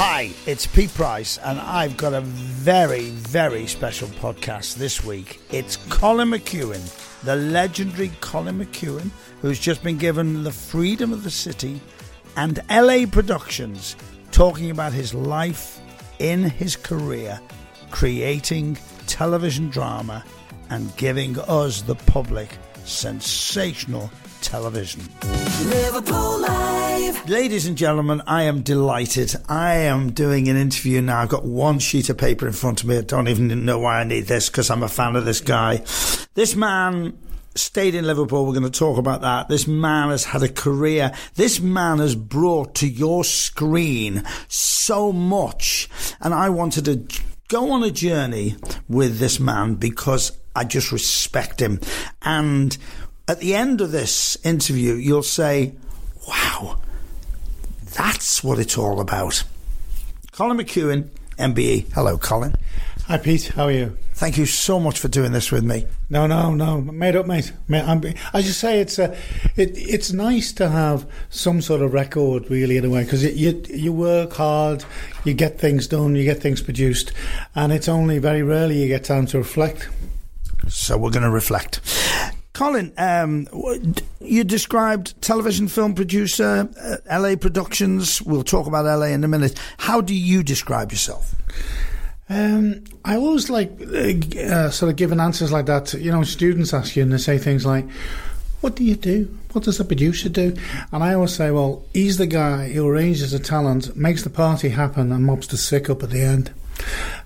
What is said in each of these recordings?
Hi, it's Pete Price, and I've got a very, very special podcast this week. It's Colin McKeown, the legendary Colin McKeown, who's just been given the freedom of the city, and LA Productions, talking about his life in his career, creating television drama and giving us, the public, sensational television. Liverpool Live. Ladies and gentlemen, I am delighted. I am doing an interview now. I've got one sheet of paper in front of me. I don't even know why I need this because I'm a fan of this guy. This man stayed in Liverpool. We're going to talk about that. This man has had a career. This man has brought to your screen so much. And I wanted to go on a journey with this man because I just respect him. And at the end of this interview, you'll say, wow, that's what it's all about. Colin McKeown, MBE. Hello, Colin. Hi, Pete. How are you? Thank you so much for doing this with me. No, no, no. Made up, mate. As you say, it's a, it, it's nice to have some sort of record, really, in a way, because you you work hard, you get things done, you get things produced, and it's only very rarely you get time to reflect. So we're going to reflect. Colin, um, you described television film producer, uh, LA Productions. We'll talk about LA in a minute. How do you describe yourself? Um, I always like uh, uh, sort of giving answers like that. You know, students ask you and they say things like, "What do you do? What does a producer do?" And I always say, "Well, he's the guy who arranges the talent, makes the party happen, and mops the sick up at the end."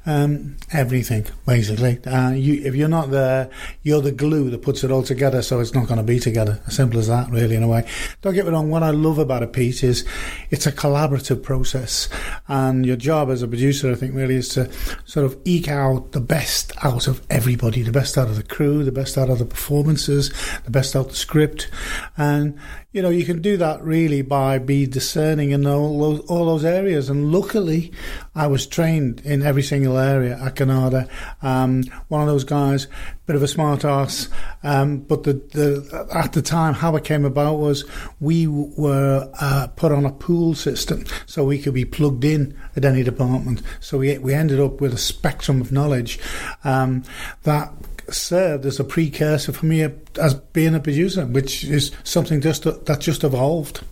Um, everything, basically. Uh, you, if you're not there, you're the glue that puts it all together, so it's not going to be together. As simple as that, really, in a way. Don't get me wrong, what I love about a piece is it's a collaborative process, and your job as a producer, I think, really is to sort of eke out the best out of everybody, the best out of the crew, the best out of the performances, the best out of the script, and you know, you can do that really by be discerning in all those, all those areas. And luckily, I was trained in every single area at Granada. Um, one of those guys, bit of a smart ass. Um, but the, the, at the time, how it came about was we were uh, put on a pool system so we could be plugged in at any department. So we, we ended up with a spectrum of knowledge um, that served as a precursor for me as being a producer, which is something just that just evolved.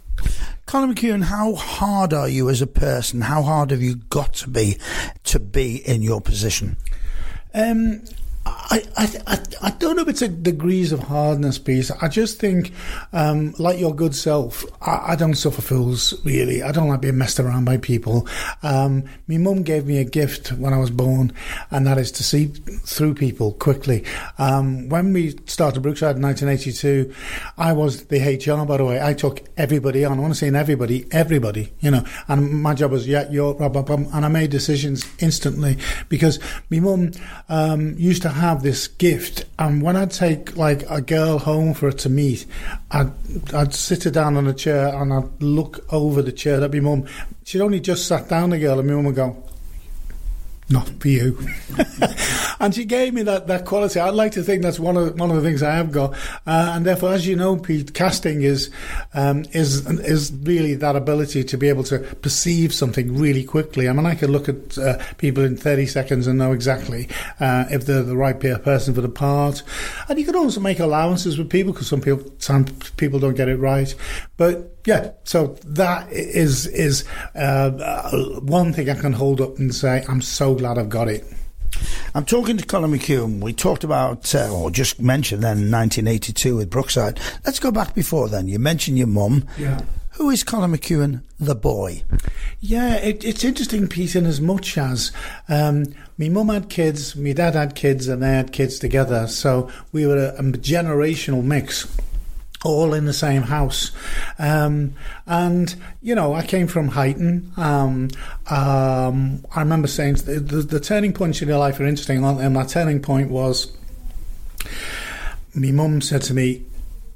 Colin McKeown, how hard are you as a person? How hard have you got to be to be in your position? Um, I, I, I don't know if it's a degrees of hardness piece. I just think, um, like your good self, I, I, don't suffer fools, really. I don't like being messed around by people. Um, my mum gave me a gift when I was born, and that is to see through people quickly. Um, when we started Brookside in 1982, I was the HR, by the way. I took everybody on. I want to say everybody, everybody, you know, and my job was, yeah, you're, and I made decisions instantly because my mum um, used to have this gift, and when I'd take like a girl home for her to meet, I'd I'd sit her down on a chair and I'd look over the chair. That'd be mum. She'd only just sat down, the girl, and my mum would go, not for you. and she gave me that, that quality. I'd like to think that's one of one of the things I have got. Uh, and therefore, as you know, Pete, casting is um, is is really that ability to be able to perceive something really quickly. I mean, I could look at uh, people in thirty seconds and know exactly uh, if they're the right person for the part. And you can also make allowances with people because some people some people don't get it right. But yeah, so that is is uh, one thing I can hold up and say I'm so glad I've got it. I'm talking to Colin McKeown. We talked about, uh, or just mentioned then, 1982 with Brookside. Let's go back before then. You mentioned your mum. Yeah. Who is Colin McKeown, the boy? Yeah, it, it's interesting, Pete, in as much as um, my mum had kids, my dad had kids, and they had kids together. So we were a, a generational mix all in the same house. Um, and, you know, I came from Huyton. Um, um, I remember saying the, the, the, turning points in your life are interesting, aren't they? and my turning point was my mum said to me,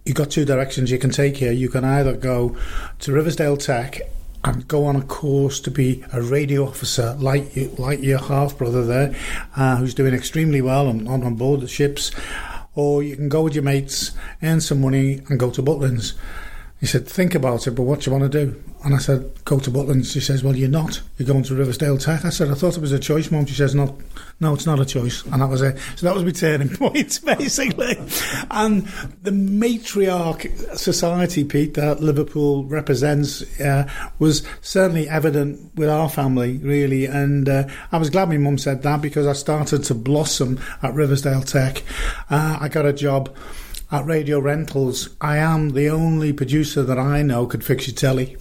You've got two directions you can take here. You can either go to Riversdale Tech and go on a course to be a radio officer, like like your half brother there, uh, who's doing extremely well on, on board the ships or you can go with your mates, earn some money, and go to Butlins. He said, think about it, but what do you want to do? And I said, go to Butlins. She says, well, you're not. You're going to Riversdale Tech. I said, I thought it was a choice, Mum. She says, no, no, it's not a choice. And that was it. So that was my turning point, basically. And the matriarch society, Pete, that Liverpool represents, uh, was certainly evident with our family, really. And uh, I was glad my mum said that because I started to blossom at Riversdale Tech. Uh, I got a job at Radio Rentals. I am the only producer that I know could fix your telly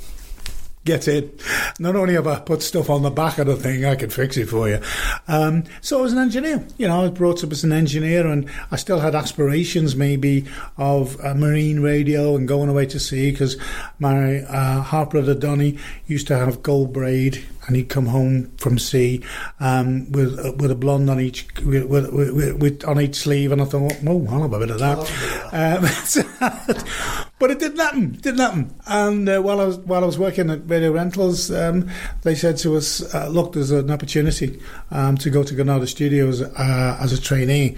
get it. Not only have I put stuff on the back of the thing, I can fix it for you. Um, so I was an engineer. You know, I was brought up as an engineer, and I still had aspirations, maybe, of a marine radio and going away to sea because my uh, half brother Donny used to have gold braid. And he'd come home from sea um, with uh, with a blonde on each with, with, with, with, on each sleeve, and I thought, oh, I'll have a bit of that. Um, but it didn't happen. Didn't happen. And uh, while I was while I was working at Radio Rentals, um, they said to us, uh, "Look, there's an opportunity um, to go to Granada Studios uh, as a trainee."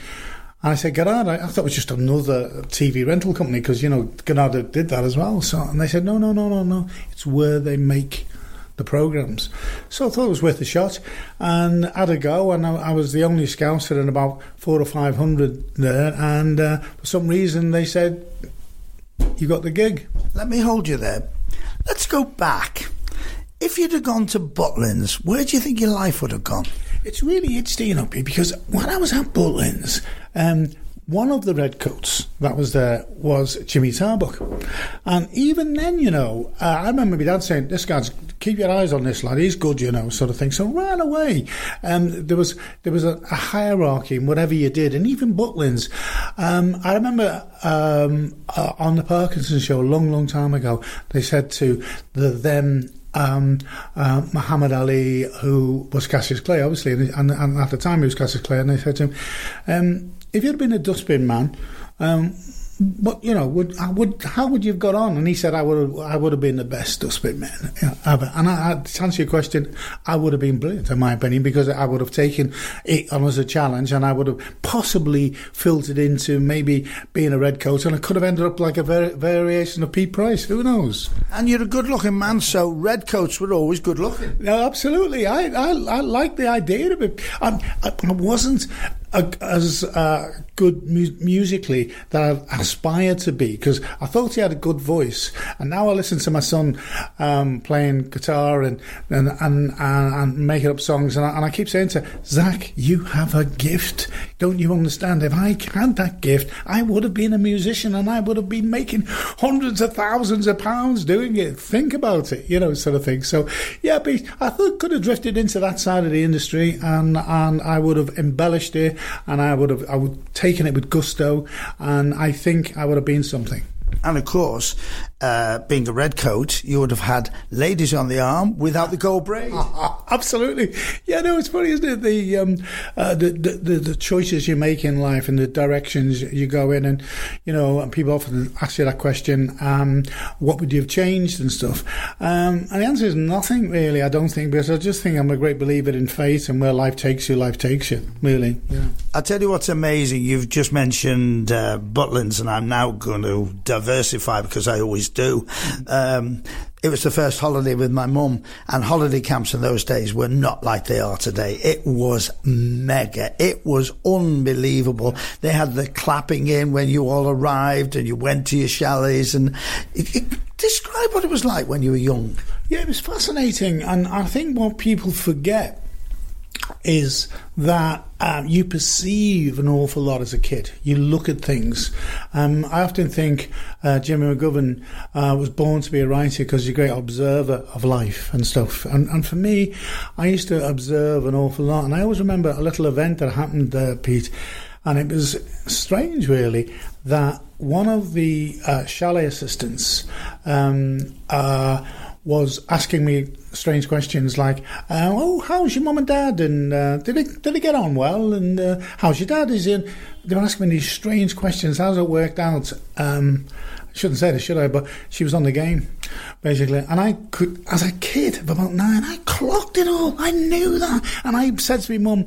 And I said, Granada, I thought it was just another TV rental company because, you know, Granada did that as well. So, and they said, no, no, no, no, no. It's where they make the programs. So I thought it was worth a shot and had a go. And I, I was the only scouser in about four or five hundred there. And uh, for some reason, they said, you got the gig. Let me hold you there. Let's go back. If you'd have gone to Butlins, where do you think your life would have gone? It's really interesting, up here because when I was at Butlins, um, one of the redcoats that was there was Jimmy Tarbuck. And even then, you know, uh, I remember my dad saying, this guy's, keep your eyes on this lad, he's good, you know, sort of thing. So right away, um, there was there was a, a, hierarchy in whatever you did. And even Butlins, um, I remember um, uh, on the Parkinson show a long, long time ago, they said to the then um, uh, Muhammad Ali, who was Cassius Clay, obviously, and, and, at the time he was Cassius Clay, and they said to him, um, if you'd been a dustbin man, um, but you know, would I would how would you have got on? And he said, I would have, I would have been the best dustbin man ever. And I, I, to answer your question, I would have been brilliant in my opinion because I would have taken it on as a challenge, and I would have possibly filtered into maybe being a red coat, and I could have ended up like a var- variation of Pete Price. Who knows? And you're a good-looking man, so red coats were always good-looking. No, absolutely. I I, I like the idea of it. I, I wasn't as uh, good mu- musically that I aspired to be because I thought he had a good voice, and now I listen to my son um, playing guitar and and, and and, and making up songs, and I, and I keep saying to Zach, "You have a gift, don't you understand? If I had that gift, I would have been a musician, and I would have been making hundreds of thousands of pounds doing it. Think about it, you know, sort of thing. So, yeah, I thought could have drifted into that side of the industry, and and I would have embellished it and I would have I would taken it with gusto, and I think I would have been something. And of course, uh, being a red coat, you would have had ladies on the arm without the gold braid. Absolutely, yeah. No, it's funny, isn't it? The, um, uh, the, the the choices you make in life and the directions you go in, and you know, and people often ask you that question: um, What would you have changed and stuff? Um, and the answer is nothing really. I don't think because I just think I'm a great believer in fate and where life takes you, life takes you. Really, yeah. I'll tell you what's amazing. You've just mentioned uh, Butlins, and I'm now going to diversify because I always do. Um, it was the first holiday with my mum, and holiday camps in those days were not like they are today. It was mega. It was unbelievable. They had the clapping in when you all arrived and you went to your chalets. And it, it, describe what it was like when you were young. Yeah, it was fascinating, and I think what people forget is that um, you perceive an awful lot as a kid. You look at things. Um, I often think uh, Jimmy McGovern uh, was born to be a writer because he's a great observer of life and stuff. And, and for me, I used to observe an awful lot. And I always remember a little event that happened there, Pete. And it was strange, really, that one of the uh, chalet assistants um, uh, was asking me strange questions like, uh, "Oh, how's your mum and dad? And uh, did it did it get on well? And uh, how's your dad? Is in?" They were asking me these strange questions. How's it worked out? Um, I shouldn't say this, should I? But she was on the game, basically. And I could, as a kid of about nine, I clocked it all. I knew that, and I said to my mum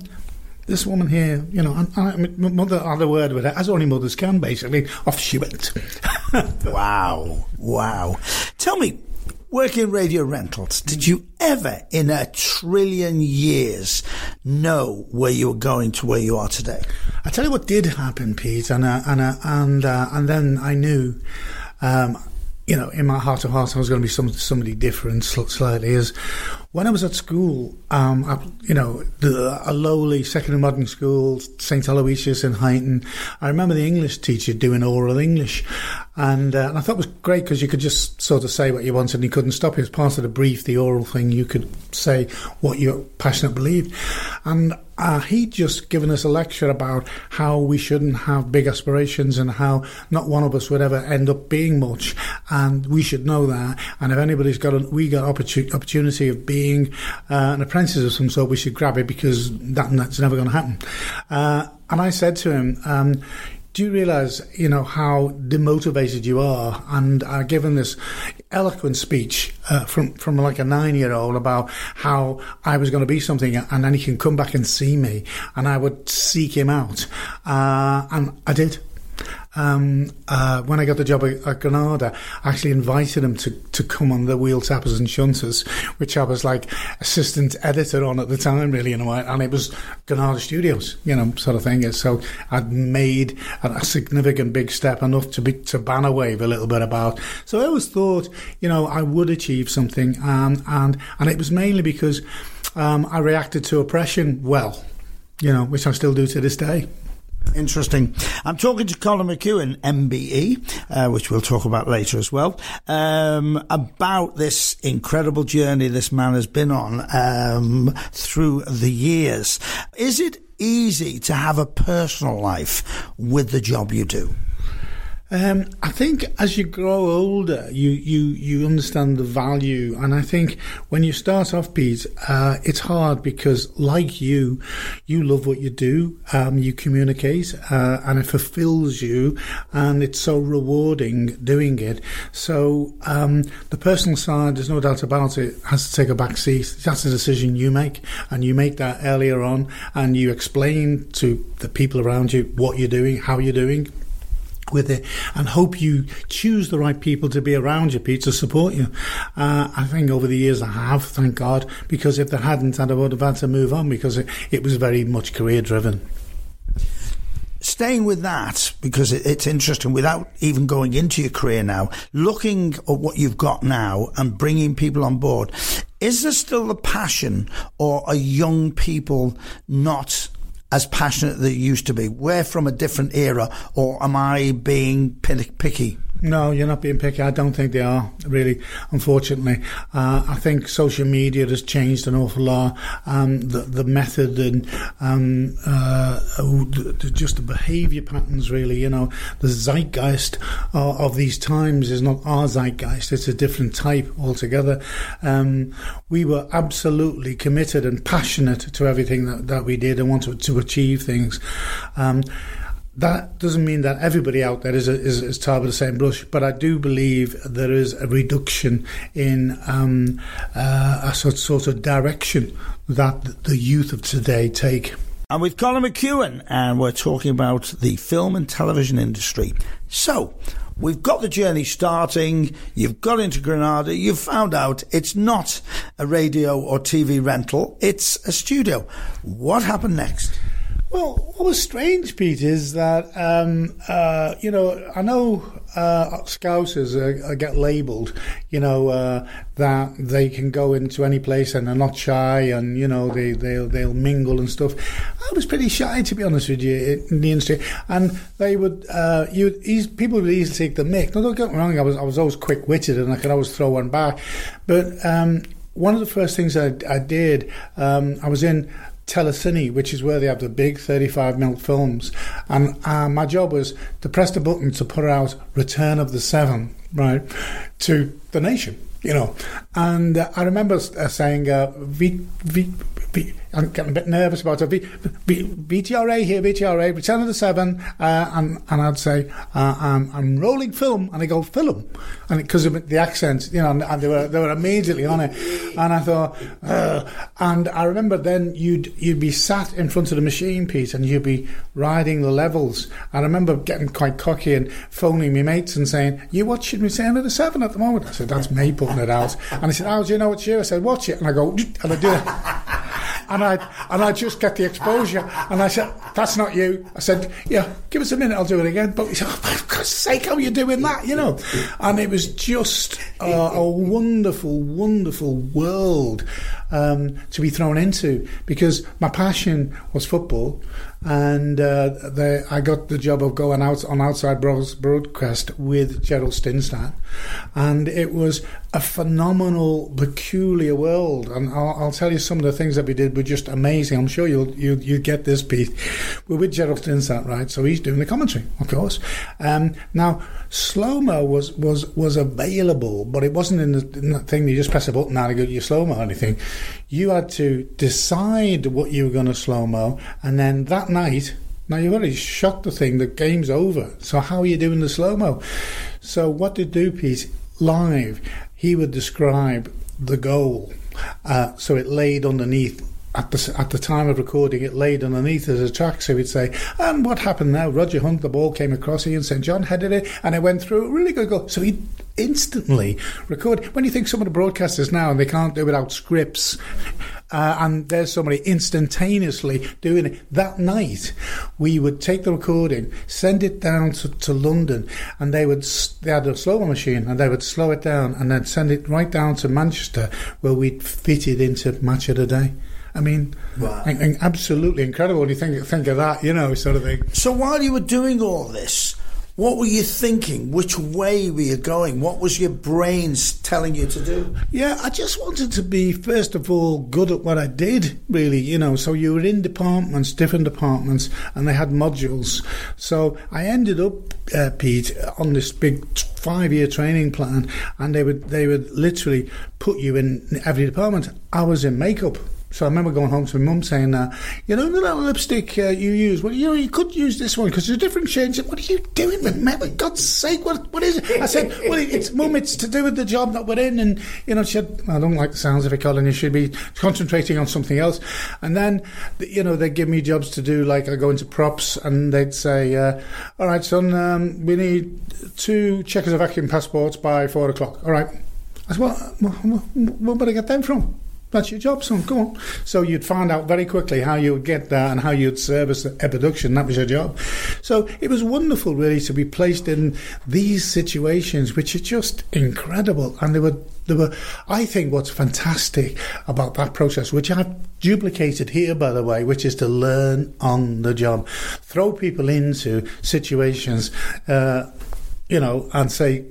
this woman here, you know, my mother had a word with her, as only mothers can, basically. Off she went. wow, wow. Tell me, working radio rentals, did you ever in a trillion years know where you were going to where you are today? I tell you what did happen, Pete, and uh, and uh, and uh, and then I knew. Um, you know, in my heart of hearts, I was going to be some, somebody different slightly. Is when I was at school, um, I, you know, the, a lowly secondary modern school, St. Aloysius in Huyton, I remember the English teacher doing oral English. And, uh, and I thought it was great because you could just sort of say what you wanted and he couldn't stop you. As part of the brief, the oral thing, you could say what you passionately believed. And uh, he'd just given us a lecture about how we shouldn't have big aspirations and how not one of us would ever end up being much. And we should know that. And if anybody's got, a, we got opportunity, opportunity of being uh, an apprentice of some sort, we should grab it because that, that's never going to happen. Uh, and I said to him, um, do you realize, you know, how demotivated you are? And I've given this eloquent speech uh, from from like a nine year old about how I was going to be something, and then he can come back and see me, and I would seek him out, uh, and I did um, uh, when I got the job at, at, Granada, I actually invited him to, to come on the Wheel Tappers and Shunters, which I was like assistant editor on at the time, really, in a way. And it was Granada Studios, you know, sort of thing. So I'd made a, a significant big step enough to be to banner wave a little bit about. So I always thought, you know, I would achieve something, um, and and it was mainly because um, I reacted to oppression well, you know, which I still do to this day. Interesting. I'm talking to Colin McKeown, MBE, uh, which we'll talk about later as well, um, about this incredible journey this man has been on um, through the years. Is it easy to have a personal life with the job you do? Um, I think as you grow older, you, you, you understand the value. And I think when you start off, Pete, uh, it's hard because, like you, you love what you do, um, you communicate, uh, and it fulfills you, and it's so rewarding doing it. So um, the personal side, there's no doubt about it, has to take a back seat. That's a decision you make, and you make that earlier on, and you explain to the people around you what you're doing, how you're doing with it and hope you choose the right people to be around you, Pete, to support you. Uh, I think over the years I have, thank God, because if there hadn't, I would have had to move on because it, it was very much career driven. Staying with that, because it's interesting, without even going into your career now, looking at what you've got now and bringing people on board, is there still the passion or are young people not as passionate as they used to be? We're from a different era, or am I being picky? No, you're not being picky. I don't think they are, really, unfortunately. Uh, I think social media has changed an awful lot. Um, the, the method and um, uh, just the behaviour patterns, really, you know, the zeitgeist of, of, these times is not our zeitgeist. It's a different type altogether. Um, we were absolutely committed and passionate to everything that, that we did and wanted to achieve things. That doesn't mean that everybody out there is, a, is, is tarred with the same brush, but I do believe there is a reduction in um, uh, a sort, sort of direction that the youth of today take. I'm with Colin McKeown, and we're talking about the film and television industry. So, we've got the journey starting. You've got into Granada. You've found out it's not a radio or TV rental, it's a studio. What happened next? Well, what was strange, Pete, is that um, uh, you know I know uh, Scousers get labelled, you know uh, that they can go into any place and they're not shy, and you know they they'll they'll mingle and stuff. I was pretty shy, to be honest with you, in the industry, and they would uh, you people would easily take the mic. No, don't get me wrong, I was I was always quick witted and I could always throw one back, but. Um, one of the first things I, I did, um, I was in Telecine, which is where they have the big 35 mil films. And uh, my job was to press the button to put out Return of the Seven, right, to the nation. you know. And uh, I remember uh, saying, uh, v, v, v, I'm getting a bit nervous about it. VTRA here, VTRA, Return of the Seven, uh, and and I'd say, uh, I'm, I'm rolling film, and they go film, and because of the accent, you know, and, and, they were they were immediately on it, and I thought, Ugh. and I remember then you'd you'd be sat in front of the machine piece, and you'd be riding the levels. I remember getting quite cocky and phoning my mates and saying, "You watching Return of the Seven at the moment?" I said, "That's me putting it out," and I said, "How do you know it's you?" I said, "Watch it," and I go, and I do it. And I and I just get the exposure. And I said, "That's not you." I said, "Yeah, give us a minute, I'll do it again." But he said, "Oh, for God's sake, how are you doing that?" You know, and it was just a, a wonderful, wonderful world um, to be thrown into because my passion was football, and uh, the, I got the job of going out on outside broadcast with Gerald Sinstadt, and it was a phenomenal, peculiar world. And I'll, I'll, tell you some of the things that we did were just amazing. I'm sure you'll you you get this piece. We're with Gerald Sinstadt, right? So he's doing the commentary, of course. Um, now slow mo was was was available, but it wasn't in the, in thing you just press a button and you get your slow mo or anything. You had to decide what you were going to slow mo, and then that night. Now you've already shot the thing. The game's over. So how are you doing the slow mo? So what did do, Pete? Live, he would describe the goal. Uh, so it laid underneath at the at the time of recording, it laid underneath as a track. So he'd say, "And what happened now?" Roger Hunt, the ball came across. Ian St John headed it, and it went through. Really good goal. So he instantly record. When you think some of the broadcasters now, and they can't do without scripts, uh, and there's somebody instantaneously doing it that night, we would take the recording, send it down to, to London, and they would they had a slower machine, and they would slow it down, and then send it right down to Manchester, where we'd fit it into Match of the Day. I mean, wow. absolutely incredible when you think think of that, you know, sort of thing. So while you were doing all this, what were you thinking? Which way were you going? What was your brains telling you to do? Yeah, I just wanted to be, first of all, good at what I did, really, you know. So you were in departments, different departments, and they had modules. So I ended up, uh, Pete, on this big five year training plan, and they would, they would literally put you in every department. I was in makeup. So I remember going home to my mum saying, uh, "You know the little lipstick uh, you use. Well, you know you could use this one because there's different shades." What are you doing? For God's sake, what what is it? I said, "Well, it's mum. It's to do with the job that we're in." And you know, she said, "I don't like the sounds of it, Colin. You should be concentrating on something else." And then, you know, they give me jobs to do. Like I go into props, and they'd say, uh, "All right, son, um, we need two Czechoslovakian passports by four o'clock." All right. I said, "Well, where would I get them from?" That's your job, son. Come on. So you'd find out very quickly how you would get there and how you'd service a production. That was your job. So it was wonderful, really, to be placed in these situations, which are just incredible. And they were, they were. I think what's fantastic about that process, which I've duplicated here, by the way, which is to learn on the job, throw people into situations, uh, you know, and say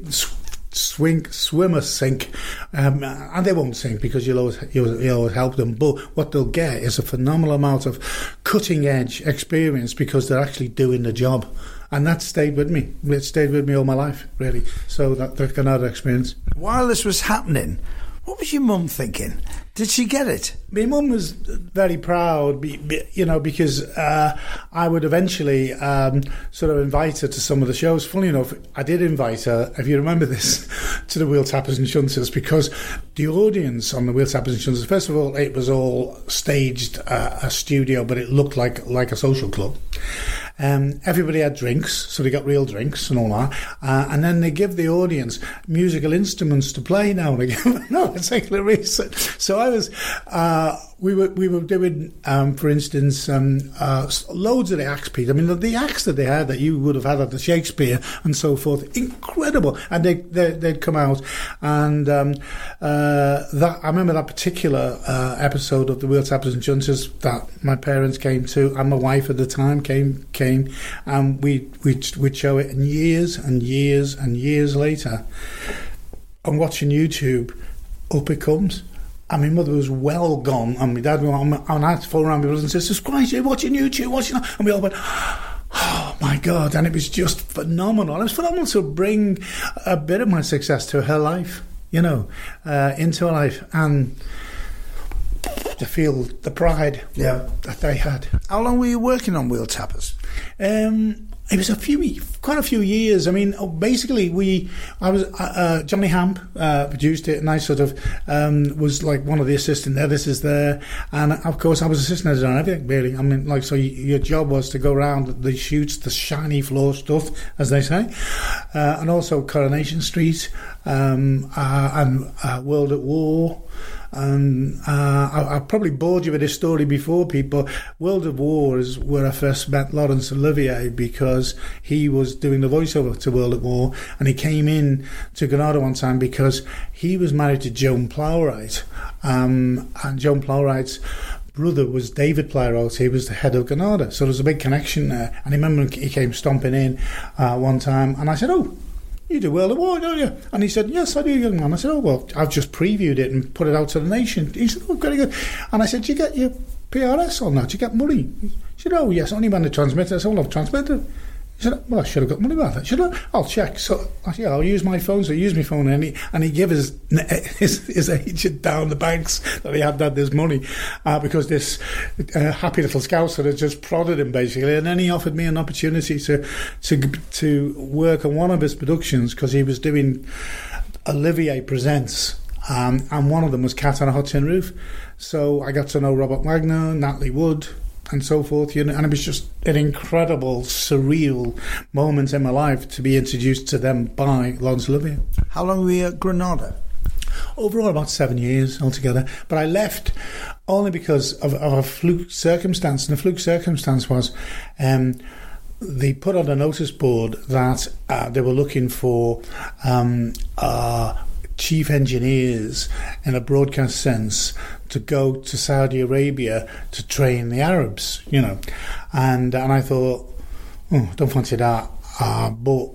swing, swim or sink, um, and they won't sink because you'll always, you'll, you'll, always help them. But what they'll get is a phenomenal amount of cutting edge experience because they're actually doing the job. And that stayed with me. It stayed with me all my life, really. So that, that's another experience. While this was happening, what was your mum thinking? Did she get it? My mum was very proud, you know, because uh, I would eventually um, sort of invite her to some of the shows. Funny enough, I did invite her, if you remember this, to the Wheel Tappers and Shunters because the audience on the Wheel Tappers and Shunters, first of all, it was all staged uh, a studio, but it looked like like a social club. Um, everybody had drinks, so they got real drinks and all that. Uh, and then they give the audience musical instruments to play now and again. no it's particular reason. So I was, uh, we were we were doing, um, for instance, um, uh, loads of the acts, Pete. I mean, the, the, acts that they had that you would have had at the Shakespeare and so forth, incredible. And they, they would come out, and um, uh, that I remember that particular uh, episode of the Wheel Tappers and Shunters that my parents came to, and my wife at the time came came, and we we we'd show it, and years and years and years later, I'm watching YouTube, up it comes and my mother was well gone, and my dad went, and I had to follow around my brothers and sisters, you're watching YouTube, watching that. And we all went, oh my God. And it was just phenomenal. It was phenomenal to bring a bit of my success to her life. you know, uh, into her life and to feel the pride Yeah. that they had. How long were you working on Wheel Tappers? Um, it was a few, quite a few years. I mean, basically, we, I was, uh, uh, Johnny Hamp uh, produced it, and I sort of um, was like one of the assistant editors there, and of course, I was assistant editor on everything. Really, I mean, like, so your job was to go around the shoots, the shiny floor stuff, as they say, uh, and also Coronation Street um, uh, and uh, World at War. And uh, I, I probably bored you with this story before, people. World of War is where I first met Laurence Olivier because he was doing the voiceover to World of War, and he came in to Granada one time because he was married to Joan Plowright, um, and Joan Plowright's brother was David Plowright. He was the head of Granada, so there's a big connection there. And I remember he came stomping in uh, one time, and I said, "Oh." You do World of War, don't you? And he said, Yes, I do, young man. I said, Oh, well, I've just previewed it and put it out to the nation. He said, Oh, very good. And I said, Do you get your PRS on that? Do you get money? He said, Oh, yes, only when the transmitter. I said, Well, I've transmitted. He said, Well, I should have got money back. I should have. I'll check. So, I said, Yeah, I'll use my phone. So, I used my phone and he, and he gave his, his, his agent down the banks that he had had this money uh, because this uh, happy little scouser had just prodded him basically. And then he offered me an opportunity to, to, to work on one of his productions because he was doing Olivier Presents. Um, and one of them was Cat on a Hot Tin Roof. So I got to know Robert Wagner, Natalie Wood, and so forth. You know, and it was just an incredible, surreal moment in my life to be introduced to them by Laurence Olivier. How long were you at Granada? Overall, about seven years altogether. But I left only because of, of a fluke circumstance. And the fluke circumstance was um, they put on a notice board that uh, they were looking for um, uh, chief engineers in a broadcast sense to go to Saudi Arabia to train the Arabs, you know. And, and I thought, oh, don't fancy that. Uh, but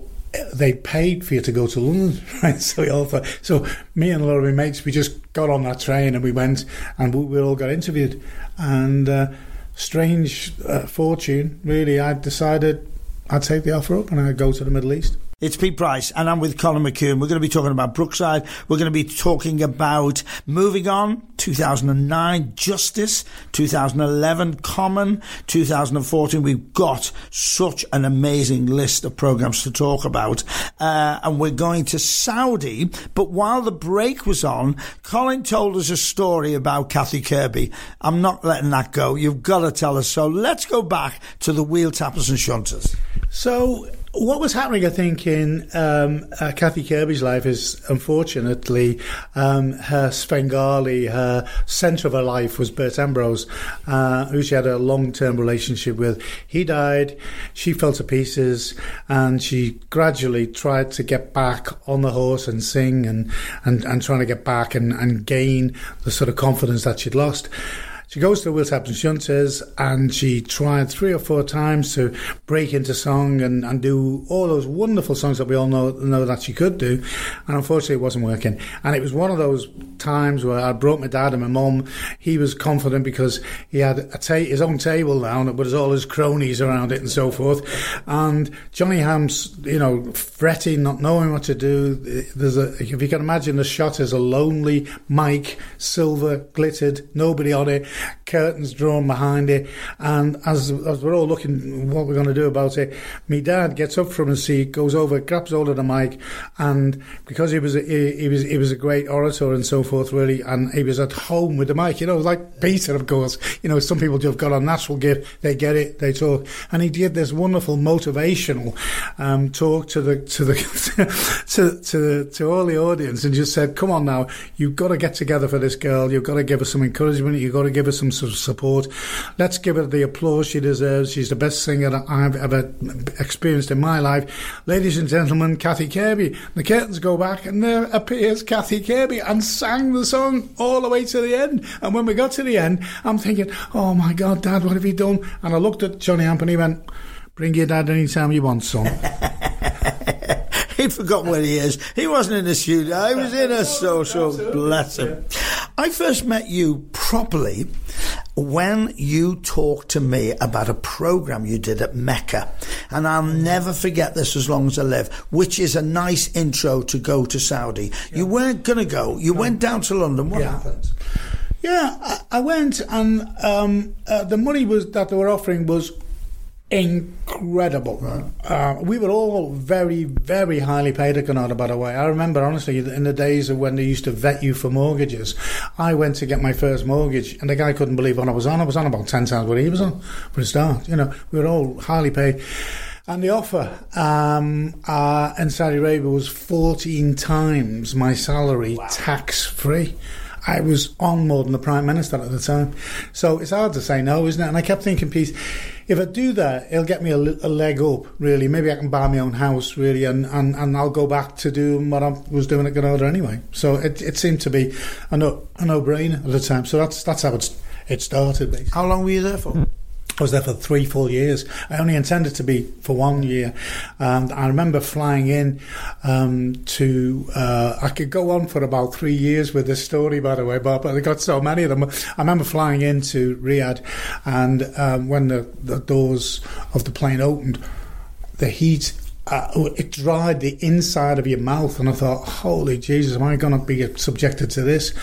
they paid for you to go to London, right? So we all thought. So me and a lot of my mates, we just got on that train and we went, and we, we all got interviewed. And uh, strange uh, fortune, really, I decided I'd take the offer up and I'd go to the Middle East. It's Pete Price, and I'm with Colin McKeown. We're going to be talking about Brookside. We're going to be talking about Moving On, 2009, Justice, 2011, Common, 2014. We've got such an amazing list of programs to talk about. Uh, and we're going to Saudi. But while the break was on, Colin told us a story about Kathy Kirby. I'm not letting that go. You've got to tell us. So let's go back to the wheel tappers and shunters. So what was happening, I think, in um, uh, Kathy Kirby's life is unfortunately um, her Svengali, her centre of her life was Bert Ambrose, uh, who she had a long term relationship with. He died, she fell to pieces, and she gradually tried to get back on the horse and sing and, and, and trying to get back and, and gain the sort of confidence that she'd lost. She goes to Will Tapton Shunters and she tried three or four times to break into song and, and do all those wonderful songs that we all know know that she could do. And unfortunately, it wasn't working. And it was one of those times where I brought my dad and my mum. He was confident because he had a ta- his own table down, but there's all his cronies around it and so forth. And Johnny Hamp's, you know, fretting, not knowing what to do. There's a, if you can imagine the shot as a lonely mic, silver, glittered, nobody on it curtains drawn behind it. And as, as we're all looking what we're going to do about it, my dad gets up from his seat, goes over, grabs hold of the mic, and because he was a, he, he was he was a great orator and so forth, really, and he was at home with the mic. You know, like Peter, of course. You know, some people have got a natural gift; they get it, they talk, and he did this wonderful motivational um, talk to the to the to to to all the audience, and just said, "Come on now, you've got to get together for this girl. You've got to give her some encouragement. You've got to give her some sort of support. Let's give her the applause she deserves. She's the best singer that I've ever experienced in my life. Ladies and gentlemen, Kathy Kirby. The curtains go back and there appears Kathy Kirby and sang the song all the way to the end. And when we got to the end, I'm thinking, oh my God, Dad, what have you done? And I looked at Johnny Hamp and he went, bring your dad anytime you want, son. He forgot where he is. He wasn't in the studio. He was in a social. Bless him. I first met you properly when you talked to me about a program you did at Mecca. and I'll never forget this as long as I live, which is a nice intro to go to Saudi. You weren't going to go. You went down to London. What Yeah. happened? Yeah, I, I went, and um, uh, the money was that they were offering was incredible. Uh, we were all very, very highly paid at Granada, by the way. I remember, honestly, in the days of when they used to vet you for mortgages, I went to get my first mortgage, and the guy couldn't believe what I was on. I was on about 10 times what he was on for a start. You know, we were all highly paid. And the offer um, uh, in Saudi Arabia was 14 times my salary tax free. I was on more than the Prime Minister at the time. So it's hard to say no, isn't it? And I kept thinking, Pete, if I do that, it'll get me a, a leg up, really. Maybe I can buy my own house, really, and, and, and I'll go back to doing what I was doing at Granada anyway. So it, it seemed to be a, no, a no-brainer at the time. So that's that's how it's, it started, basically. How long were you there for? I was there for three full years. I only intended to be for one year. And I remember flying in um, to, uh, I could go on for about three years with this story, by the way, Bob, but I got so many of them. I remember flying into Riyadh, and um, when the, the doors of the plane opened, the heat. Uh, it dried the inside of your mouth, and I thought, "Holy Jesus, am I going to be subjected to this?"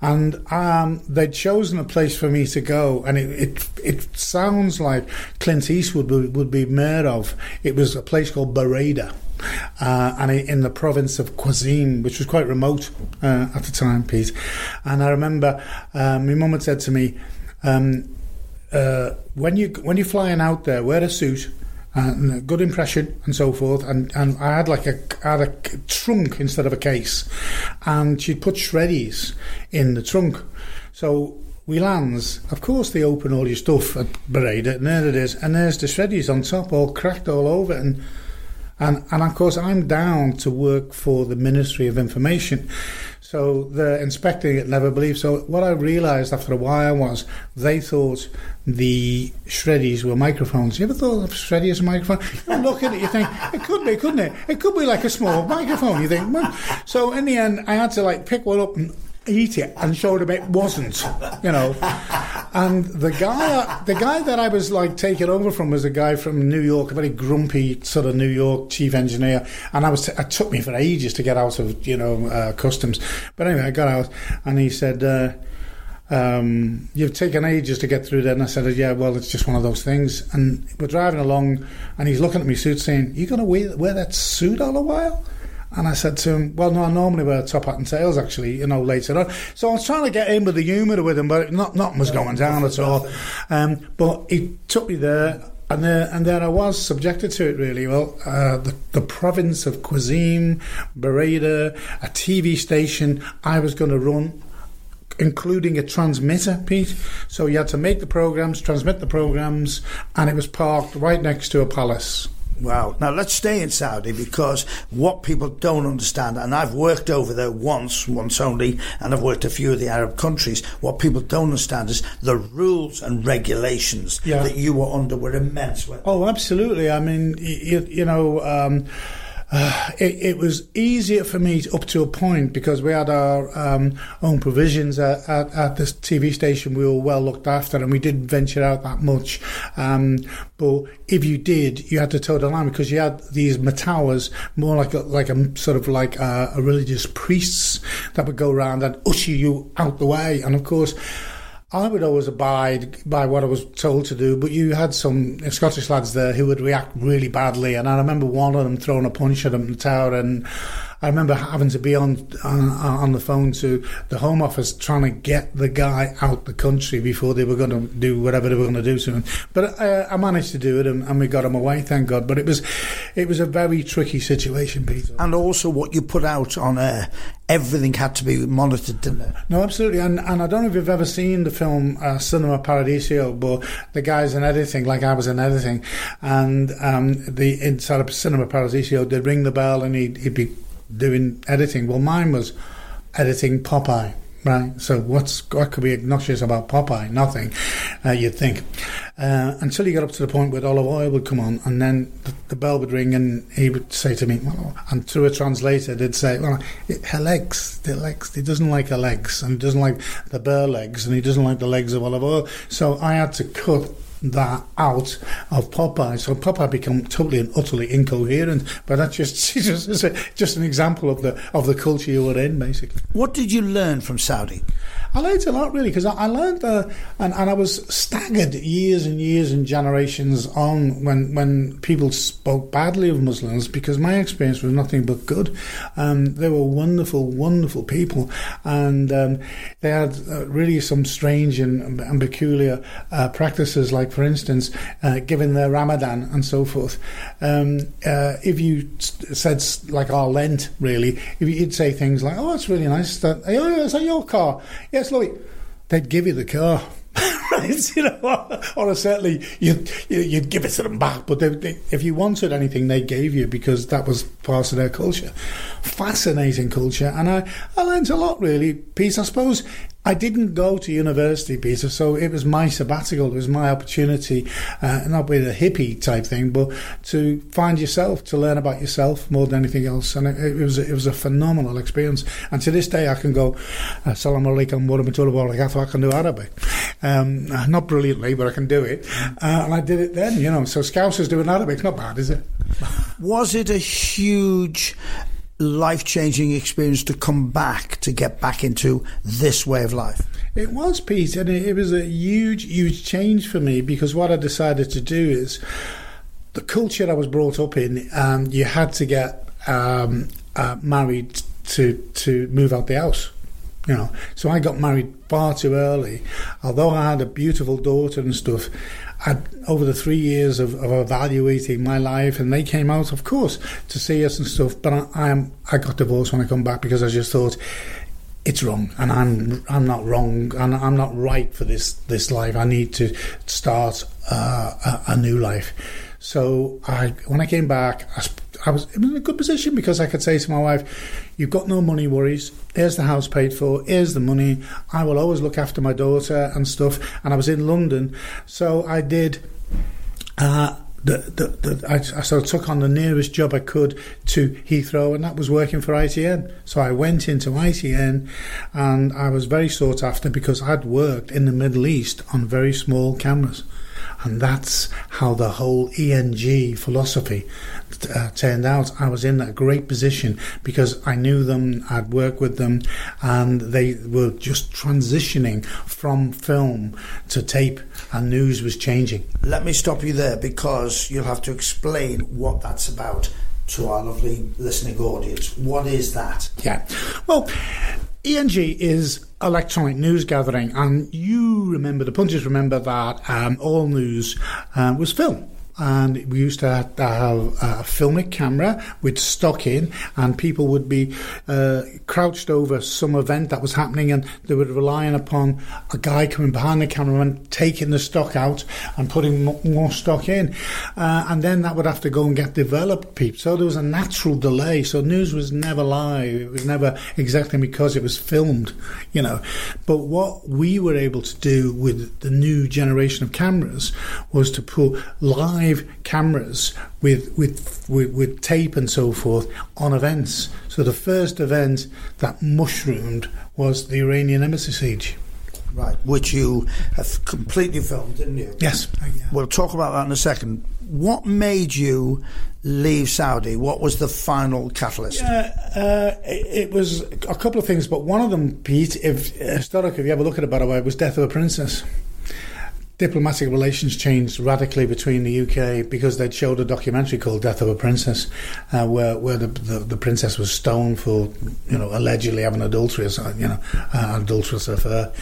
And um, they'd chosen a place for me to go, and it it, it sounds like Clint Eastwood would, would be mayor of. It was a place called Bareda, uh, and in the province of Qassim, which was quite remote uh, at the time, Pete. And I remember um, my mum had said to me, um, uh, "When you when you're flying out there, wear a suit." And a good impression and so forth, and, and I had like a had a trunk instead of a case, and she'd put shreddies in the trunk. So we lands, of course they open all your stuff at Bereda, and there it is, and there's the shreddies on top, all cracked all over, and and and of course I'm down to work for the Ministry of Information. So the inspecting it never believed. So what I realised after a while was they thought the shreddies were microphones. You ever thought of shreddy as a microphone? You look at it, you think it could be, couldn't it? It could be like a small microphone. You think. Well, so in the end, I had to like pick one up and eat it and show them it wasn't, you know. And the guy, the guy that I was like taking over from was a guy from New York, a very grumpy sort of New York chief engineer. And I was, it took me for ages to get out of, you know, uh, customs. But anyway, I got out, and he said. Uh, um, you've taken ages to get through there. And I said, yeah, well, it's just one of those things. And we're driving along, and he's looking at me suit saying, you're going to wear, wear that suit all a while? And I said to him, well, no, I normally wear top hat and tails, actually, you know, later on. So I was trying to get in with the humour with him, but not, nothing was going down at all. Um, but he took me there. And there, and there I was subjected to it really. Well, uh, the, the province of Qassim, Bereda, a TV station I was going to run including a transmitter, Pete. So you had to make the programs, transmit the programs, and it was parked right next to a palace. Wow. Now let's stay in Saudi because what people don't understand, and I've worked over there once, once only, and I've worked a few of the Arab countries. What people don't understand is the rules and regulations Yeah. that you were under were immense. Oh, absolutely. I mean, you, you know, um, uh, it, it was easier for me to, up to a point because we had our um, own provisions at, at, at this TV station. We were well looked after, and we didn't venture out that much. Um, but if you did, you had to toe the line because you had these matowers, more like a, like a sort of like a, a religious priests that would go around and usher you out the way. And of course. I would always abide by what I was told to do, but you had some Scottish lads there who would react really badly, and I remember one of them throwing a punch at him in the tower, and I remember having to be on on, on the phone to the Home Office trying to get the guy out the country before they were going to do whatever they were going to do to him. But uh, I managed to do it, and, and we got him away, thank God. But it was it was a very tricky situation, Peter. And also, what you put out on air, everything had to be monitored, didn't it? No, absolutely. And and I don't know if you've ever seen the film uh, Cinema Paradiso, but the guy's in editing, like I was in editing, and um, the inside of Cinema Paradiso, they'd ring the bell and he'd, he'd be doing editing. Well, mine was editing Popeye. Right, so what's what could be obnoxious about Popeye? Nothing, uh, you'd think, uh, until you got up to the point where Olive Oyl would come on, and then the, the bell would ring, and he would say to me, well, and through a translator, they'd say, "Well, her legs, the legs. He doesn't like her legs, and he doesn't like the bare legs, and he doesn't like the legs of Olive Oyl." So I had to cut that out of Popeye. So Popeye become totally and utterly incoherent. But that's just just, just an example of the of the culture you were in, basically. What did you learn from Saudi? I learned a lot really because I, I, learned uh, and, and I was staggered years and years and generations on when when people spoke badly of Muslims because my experience was nothing but good. Um, they were wonderful, wonderful people, and um, they had uh, really some strange and, and peculiar uh, practices, like for instance, uh, given their Ramadan and so forth. Um, uh, if you said like our Lent, really, if you'd say things like, "Oh, it's really nice that oh, is that your car?" Yes, Louis, they'd give you the car. you know, or certainly you'd, you'd give it to them back. But they, they, if you wanted anything, they gave you because that was part of their culture. Fascinating culture, and I, I learned a lot really. Peace, I suppose, I didn't go to university, Peter, so it was my sabbatical. It was my opportunity, uh, not with a hippie type thing, but to find yourself, to learn about yourself more than anything else. And it, it was it was a phenomenal experience. And to this day, I can go, Assalamu alaikum wa I can do Arabic. Um, not brilliantly, but I can do it. Uh, and I did it then, you know. So Scousers doing Arabic, not bad, is it? Was it a huge life changing experience to come back to get back into this way of life? It was, Pete, and it, was a huge, huge change for me because what I decided to do is the culture I was brought up in. Um, you had to get um, uh, married to to move out the house. You know, so I got married far too early. Although I had a beautiful daughter and stuff, Over the three years of, of, evaluating my life, and they came out, of course, to see us and stuff. But I, I, am, I got divorced when I come back because I just thought it's wrong, and I'm I'm not wrong, and I'm not right for this this life. I need to start uh, a, a, new life. So I, when I came back, I, I was in a good position because I could say to my wife, You've got no money worries. Here's the house paid for. Here's the money. I will always look after my daughter and stuff. And I was in London, so I did. Uh, the, the, the, I, I sort of took on the nearest job I could to Heathrow, and that was working for ITN. So I went into ITN, and I was very sought after because I'd worked in the Middle East on very small cameras. And that's how the whole ENG philosophy uh, turned out. I was in a great position because I knew them, I'd worked with them, and they were just transitioning from film to tape, and news was changing. Let me stop you there because you'll have to explain what that's about to our lovely listening audience. What is that? Yeah. Well, ENG is electronic news gathering, and you remember, the punches remember that um, all news uh, was film and we used to have, a filmic camera with stock in, and people would be uh, crouched over some event that was happening, and they were relying upon a guy coming behind the camera and taking the stock out and putting more stock in, uh, and then that would have to go and get developed. People, so there was a natural delay. So news was never live. It was never exactly because it was filmed, you know. But what we were able to do with the new generation of cameras was to put live live cameras with, with, with, with tape and so forth on events. So the first event that mushroomed was the Iranian embassy siege. Right, which you have completely filmed, didn't you? Yes. We'll talk about that in a second. What made you leave Saudi? What was the final catalyst? Yeah, uh, it, it, was a couple of things, but one of them, Pete, if historically, if you ever look at it, by the way, was Death of a Princess diplomatic relations changed radically between the UK because they'd showed a documentary called Death of a Princess, uh, where where the, the, the princess was stoned for you know allegedly having adulterous uh, you know uh, adulterous affair,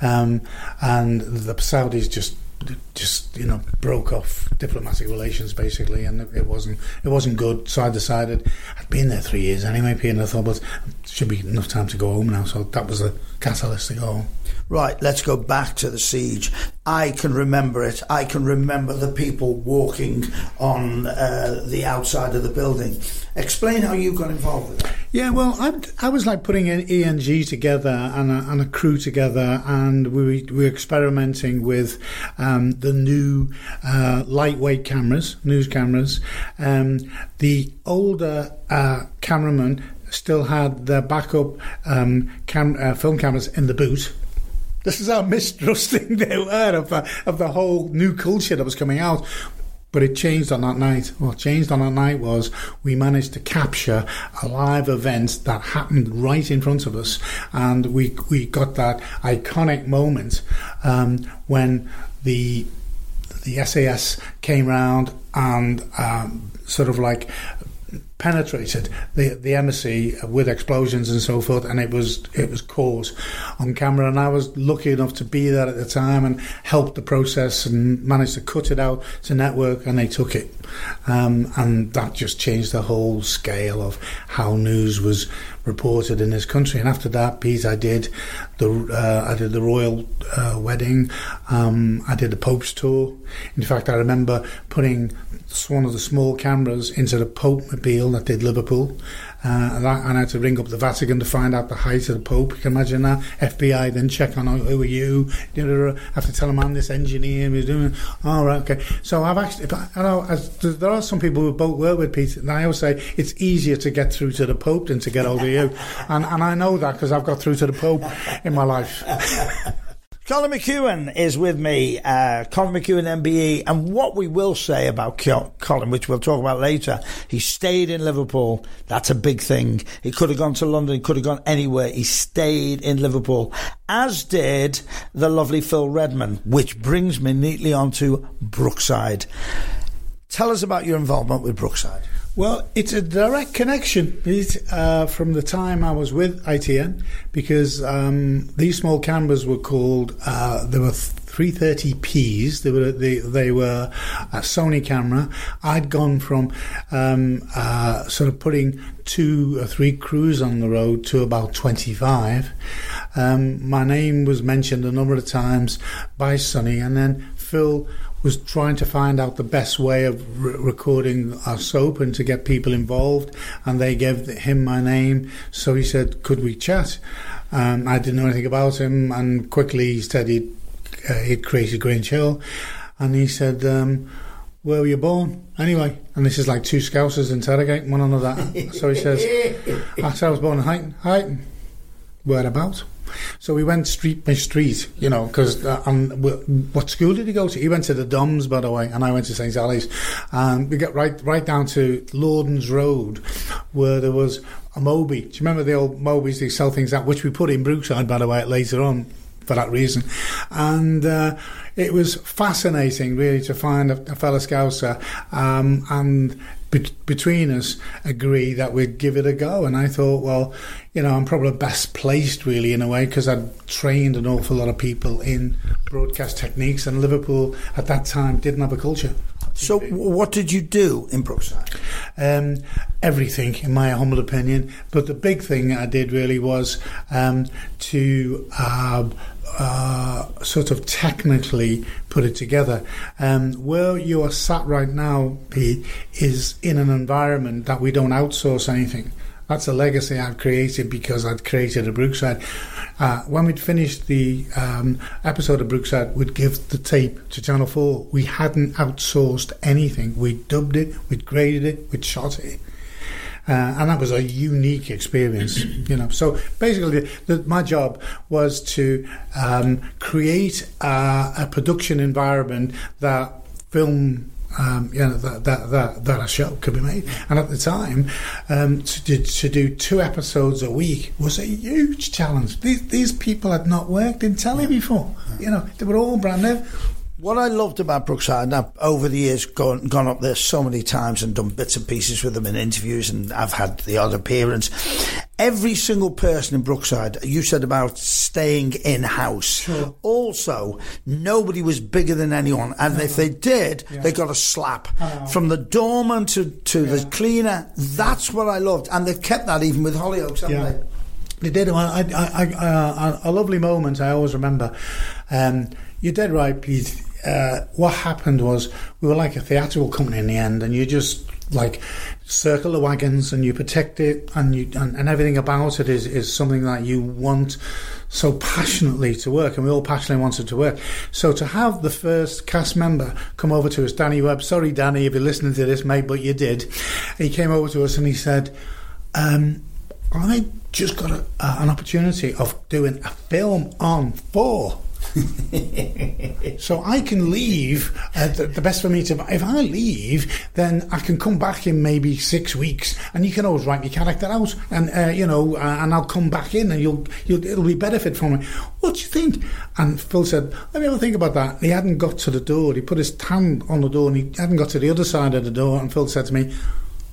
um, and the Saudis just just you know broke off diplomatic relations basically, and it wasn't it wasn't good. So I decided I'd been there three years anyway, and I thought, but should be enough time to go home now. So that was a catalyst to go home. Right, let's go back to the siege. I can remember it. I can remember the people walking on uh, the outside of the building. Explain how you got involved with it. Yeah, well, I, I was like putting an ENG together and a, and a crew together, and we, we were experimenting with um, the new uh, lightweight cameras, news cameras. Um, the older uh, cameramen still had their backup um, cam- uh, film cameras in the boot this is how mistrusting they were of the, of the whole new culture that was coming out. But it changed on that night. What changed on that night was we managed to capture a live event that happened right in front of us, and we we got that iconic moment um, when the the SAS came round and um, sort of like penetrated the the embassy with explosions and so forth, and it was it was caught on camera. And I was lucky enough to be there at the time and help the process and managed to cut it out to network, and they took it, um, and that just changed the whole scale of how news was reported in this country. And after that piece, I did the uh, I did the royal uh, wedding. Um, I did the Pope's tour. In fact, I remember putting one of the small cameras into the Pope mobile that did Liverpool. Uh, I, and I had to ring up the Vatican to find out the height of the Pope. You can imagine that. FBI then check on oh, who are you? I have to tell them I'm this engineer who's doing. All right, okay. So I've actually, I know as, there are some people who both work with Peter, and I always say it's easier to get through to the Pope than to get of you. and, and I know that because I've got through to the Pope in my life. Colin McKeown is with me, uh, Colin McKeown MBE, and what we will say about Colin, which we'll talk about later, he stayed in Liverpool. That's a big thing. He could have gone to London, he could have gone anywhere. He stayed in Liverpool, as did the lovely Phil Redmond, which brings me neatly onto Brookside. Tell us about your involvement with Brookside. Well, it's a direct connection uh, from the time I was with ITN because um, these small cameras were called, uh, there were 330p's. They were they, they were a Sony camera. I'd gone from um, uh, sort of putting two or three crews on the road to about 25. Um, my name was mentioned a number of times by Sony, and then Phil was trying to find out the best way of re- recording our soap and to get people involved. And they gave him my name. So he said, Could we chat? Um, I didn't know anything about him. And quickly he said he'd, uh, he'd created Grange Hill. And he said, um, where were you born? Anyway, and this is like two scousers interrogating one another. so he says, I said I was born in Huyton. Huyton. Whereabouts? So we went street by street, you know, because uh, what school did he go to? He went to the Doms, by the way, and I went to St Sally's. And we got right right down to Lawdons Road, where there was a Moby. Do you remember the old Mobies? They sell things out, which we put in Brookside, by the way, later on for that reason. And uh, it was fascinating, really, to find a, a fellow Scouser um, and be- between us agree that we'd give it a go. And I thought, well, you know, I'm probably best placed, really, in a way, because I'd trained an awful lot of people in broadcast techniques, and Liverpool at that time didn't have a culture. So, what did you do in Brookside? Um, everything, in my humble opinion. But the big thing I did really was um, to uh, uh, sort of technically put it together. Um, where you are sat right now, Pete, is in an environment that we don't outsource anything. That's a legacy I've created because I'd created a Brookside. Uh, when we'd finished the um, episode of Brookside, we'd give the tape to Channel 4. We hadn't outsourced anything. We dubbed it, we'd graded it, we'd shot it. Uh, and that was a unique experience, you know. So basically, the, my job was to um, create a, a production environment that film um, you know that, that that that a show could be made. And at the time, um, to, do, to do two episodes a week was a huge challenge. These these people had not worked in telly before. You know, they were all brand new. What I loved about Brookside, and I've over the years gone, gone up there so many times and done bits and pieces with them in interviews, and I've had the odd appearance. Every single person in Brookside, you said about staying in house. Sure. Also, nobody was bigger than anyone, and if they did, yeah. they got a slap from the doorman to, to yeah. the cleaner. That's what I loved, and they've kept that even with Hollyoaks, haven't yeah. they? They did. I, I, I, uh, a lovely moment I always remember. Um, you're dead right, Pete uh, what happened was we were like a theatrical company in the end, and you just like circle the wagons and you protect it, and you and, and everything about it is is something that you want so passionately to work, and we all passionately wanted to work. So to have the first cast member come over to us, Danny Webb. Sorry, Danny, if you're listening to this, mate, but you did. He came over to us and he said. Um, I just got a, uh, an opportunity of doing a film on four. so I can leave. Uh, the, the, best for me to, if I leave, then I can come back in maybe six weeks, and you can always write your character out, and uh, you know, uh, and I'll come back in, and you'll, you'll, it'll be benefit for me. What do you think? And Phil said, let me have a think about that. He hadn't got to the door. He put his hand on the door, and he hadn't got to the other side of the door. And Phil said to me,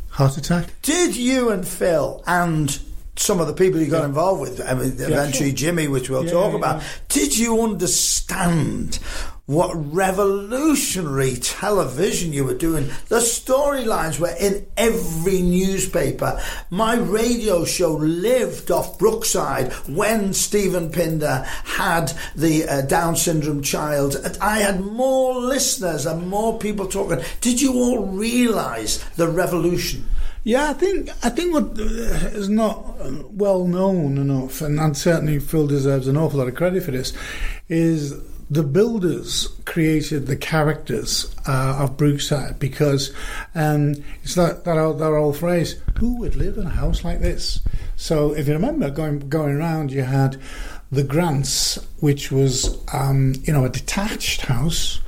heart attack. Did you and Phil and some of the people you got yeah. involved with, I mean, eventually yeah, Jimmy, which we'll yeah, talk about. Did you understand what revolutionary television you were doing? The storylines were in every newspaper. My radio show lived off Brookside when Stephen Pinder had the uh, Down syndrome child. I had more listeners and more people talking. Did you all realise the revolution? Yeah, I think I think what uh, not well known enough, and, and certainly Phil deserves an awful lot of credit for this, is the builders created the characters uh, of Brookside because um, it's that that old, that old phrase: "Who would live in a house like this?" So, if you remember going going around, you had the Grants, which was um, you know a detached house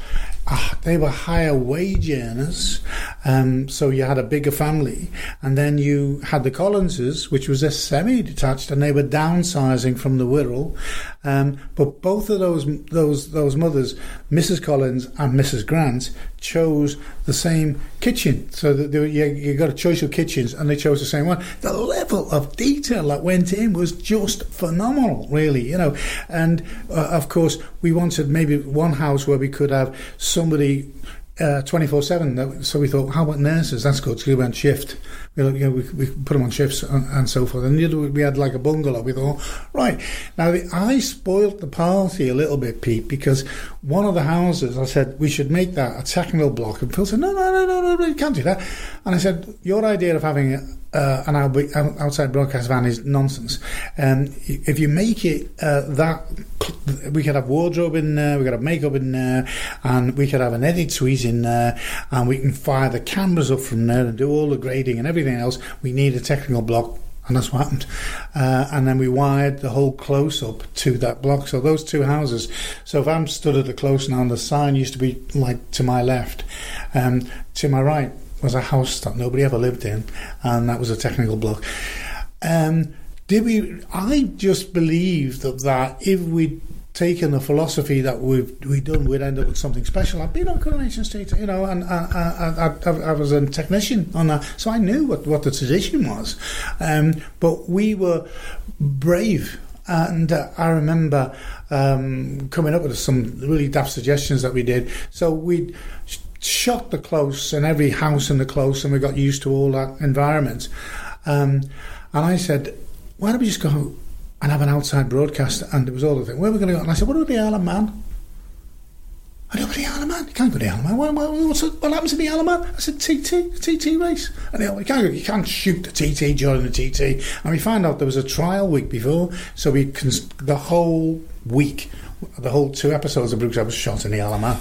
uh, they were higher wage earners, um, so you had a bigger family, and then you had the Collinses, which was a semi-detached, and they were downsizing from the Wirral. Um, but both of those those those mothers, Mrs. Collins and Mrs. Grant, chose the same kitchen. So that were, you, you got a choice of kitchens, and they chose the same one. The level of detail that went in was just phenomenal, really. You know, and uh, of course we wanted maybe one house where we could have somebody Uh, twenty four seven. So we thought, how about nurses? That's good. So we went shift. We, you know, we, we put them on shifts and, and, so forth. And the other we had like a bungalow. We thought, right now the, I spoilt the party a little bit, Pete, because one of the houses I said we should make that a technical block, and Phil said, no, no, no, no, no, you can't do that. And I said, your idea of having uh, an outside broadcast van is nonsense. Um, if you make it uh, that, we could have wardrobe in there, we could have makeup in there, and we could have an edit suite in there, and we can fire the cameras up from there and do all the grading and everything else. We need a technical block and that's what happened. Uh, and then we wired the whole close up to that block. So those two houses. So if I'm stood at the close now, and the sign used to be like to my left, um, to my right was a house that nobody ever lived in, and that was a technical block. Um, did we? I just believe that that if we'd taken the philosophy that we've we done, we'd end up with something special. I've been on Coronation Street, you know, and I, I, I, I, was a technician on that, so I knew what, what the tradition was. Um, but we were brave. And uh, I remember um, coming up with some really daft suggestions that we did. So we shot the close and every house in the close, and we got used to all that environment. Um, and I said, why don't we just go and have an outside broadcast? And it was all the thing. Where are we going to go? And I said, what about the Isle of Man? I don't go to the Isle of Man. You can't go to the Isle of Man. What, what, what happens to the Isle of Man? I said, TT, TT race. And they, you, can't, you can't shoot the TT during the TT. And we found out there was a trial week before, so we cons- the whole week, the whole two episodes of Brookside was shot in the Isle of Man.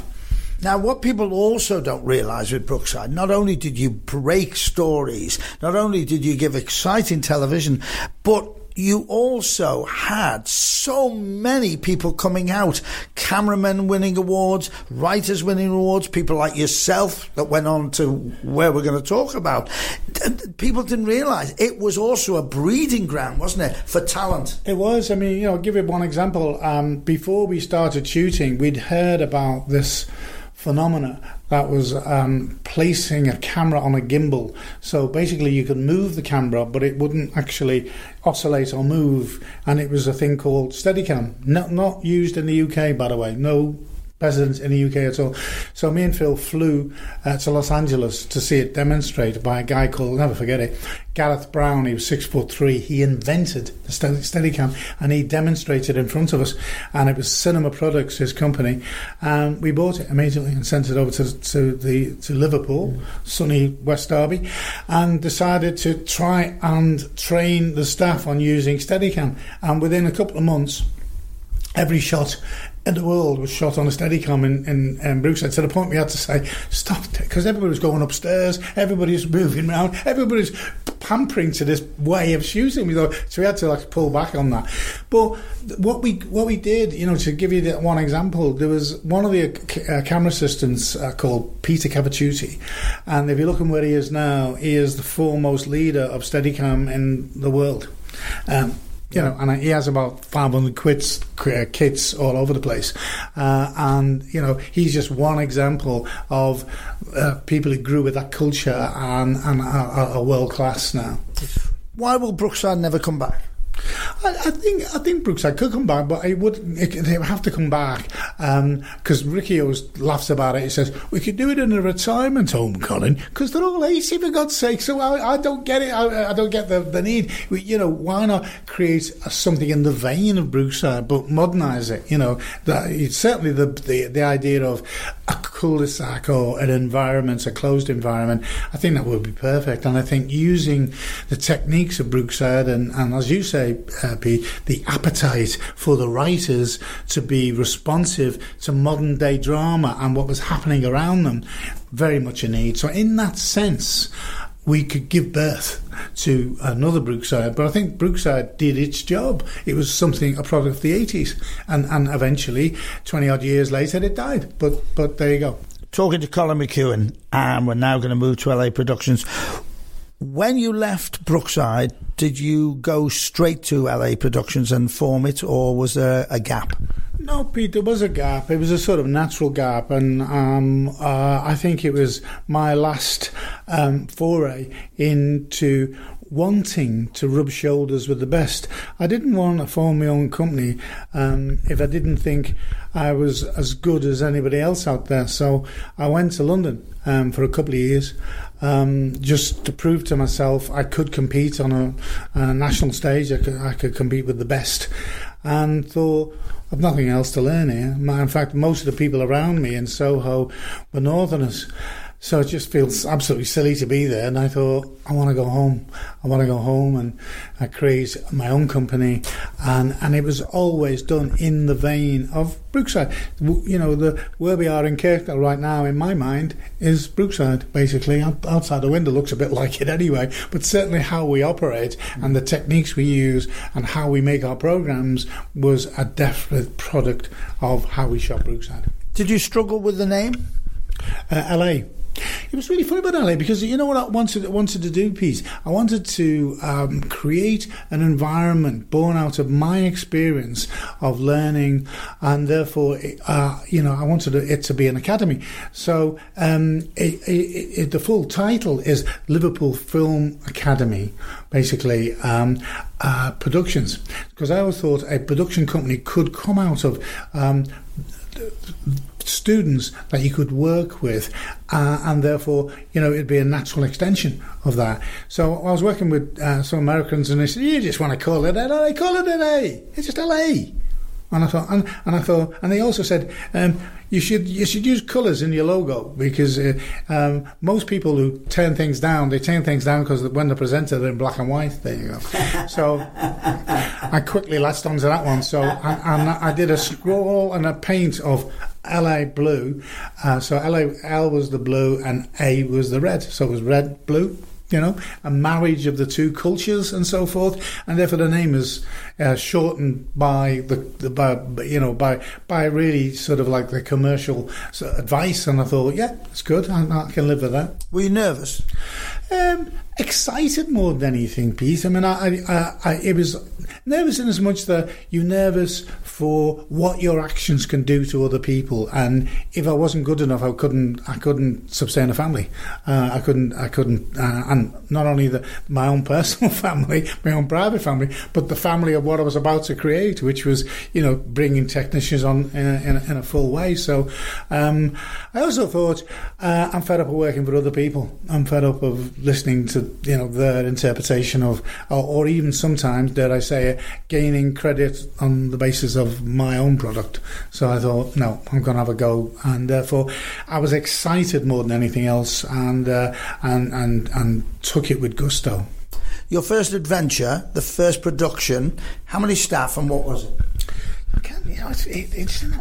Now, what people also don't realise with Brookside, not only did you break stories, not only did you give exciting television, but you also had so many people coming out cameramen winning awards, writers winning awards, people like yourself that went on to where we're going to talk about. People didn't realize it was also a breeding ground, wasn't it, for talent? It was. I mean, you know, I'll give you one example. Um, before we started shooting, we'd heard about this phenomena that was um, placing a camera on a gimbal. So basically, you could move the camera, but it wouldn't actually oscillate or move. And it was a thing called Steadicam, not not used in the UK, by the way. No president in the UK at all. So me and Phil flew uh, to Los Angeles to see it demonstrated by a guy called, I'll never forget it, Garrett Brown. He was six foot three. He invented the Steadicam and he demonstrated in front of us. And it was Cinema Products, his company. And we bought it immediately and sent it over to, to the to Liverpool, sunny West Derby, and decided to try and train the staff on using Steadicam. And within a couple of months, every shot in the world was shot on a Steadicam in, in um, Brookside to the point we had to say, stop because everybody was going upstairs, everybody was moving around, everybody was pampering to this way of shooting. We thought, so we had to like pull back on that. But what we what we did, you know, to give you the one example, there was one of the uh, camera assistants uh, called Peter Cavaciuti, and if you look at where he is now, he is the foremost leader of Steadicam in the world. Um, you know, and he has about 500 quits, uh, kits all over the place. Uh, and, you know, he's just one example of uh, people who grew with that culture and, and are, are world class now. Why will Brookside never come back? I, I, think I think Brookside could come back, but it would it, they would have to come back because um, Ricky always laughs about it. He says we could do it in a retirement home, Colin, because they're all eighty for God's sake. So I, I don't get it. I, I, don't get the, the need. We, you know, why not create something in the vein of Brookside, but modernise it? You know, that it's certainly the, the the idea of a cul-de-sac or an environment, a closed environment. I think that would be perfect, and I think using the techniques of Brookside and, and as you say uh, be the appetite for the writers to be responsive to modern day drama and what was happening around them. Very much a need. So, in that sense, we could give birth to another Brookside, but I think Brookside did its job. It was something, a product of the 80s, and, and eventually, 20 odd years later, it died. But, but there you go. Talking to Colin McKeown, and we're now going to move to LA Productions. When you left Brookside, did you go straight to LA Productions and form it, or was there a gap? No, Pete, there was a gap. It was a sort of natural gap, and um, uh, I think it was my last um, foray into wanting to rub shoulders with the best. I didn't want to form my own company um, if I didn't think I was as good as anybody else out there. So I went to London um, for a couple of years um, just to prove to myself I could compete on a, a national stage. I could, I could, compete with the best, and thought I've nothing else to learn here. In fact, most of the people around me in Soho were Northerners. So it just feels absolutely silly to be there. And I thought, I want to go home. I want to go home and I create my own company. And, and it was always done in the vein of Brookside. You know, the where we are in Kirkdale right now, in my mind, is Brookside, basically. Outside the window looks a bit like it anyway. But certainly how we operate and the techniques we use and how we make our programs was a definite product of how we shot Brookside. Did you struggle with the name? Uh, LA. It was really funny about LA because you know what I wanted wanted to do, Pete. I wanted to um, create an environment born out of my experience of learning, and therefore, uh, you know, I wanted it to be an academy. So um, it, it, it, the full title is Liverpool Film Academy, basically. Um, uh, productions, because I always thought a production company could come out of um, students that you could work with, uh, and therefore, you know, it'd be a natural extension of that. So I was working with uh, some Americans, and they said, "You just want to call it LA? Call it LA. It's just LA." And I thought, and, and I thought, and they also said, um, you should you should use colours in your logo because uh, um, most people who turn things down, they turn things down because when they're presented, they're in black and white. There you go. so I quickly latched onto that one. So and I did a scroll and a paint of LA blue. Uh, so LA L was the blue and A was the red. So it was red, blue, you know, a marriage of the two cultures and so forth, and therefore the name is uh, shortened by the, the by, you know by by really sort of like the commercial advice. And I thought, yeah, it's good. I, I can live with that. Were you nervous? Um, excited more than anything, Pete. I mean, I, I, I, it was nervous in as much that you're nervous for what your actions can do to other people, and if I wasn't good enough, I couldn't, I couldn't sustain a family. Uh, I couldn't, I couldn't, uh, and not only the, my own personal family, my own private family, but the family of what I was about to create, which was, you know, bringing technicians on in a, in a, in a full way. So, um, I also thought uh, I'm fed up of working for other people. I'm fed up of listening to you know their interpretation of, or, or, even sometimes, dare I say it, gaining credit on the basis of my own product. So I thought, no, I'm going to have a go, and therefore I was excited more than anything else, and uh, and and and took it with gusto. Your first adventure, the first production, how many staff and what was it? I can't, you know, it's, it,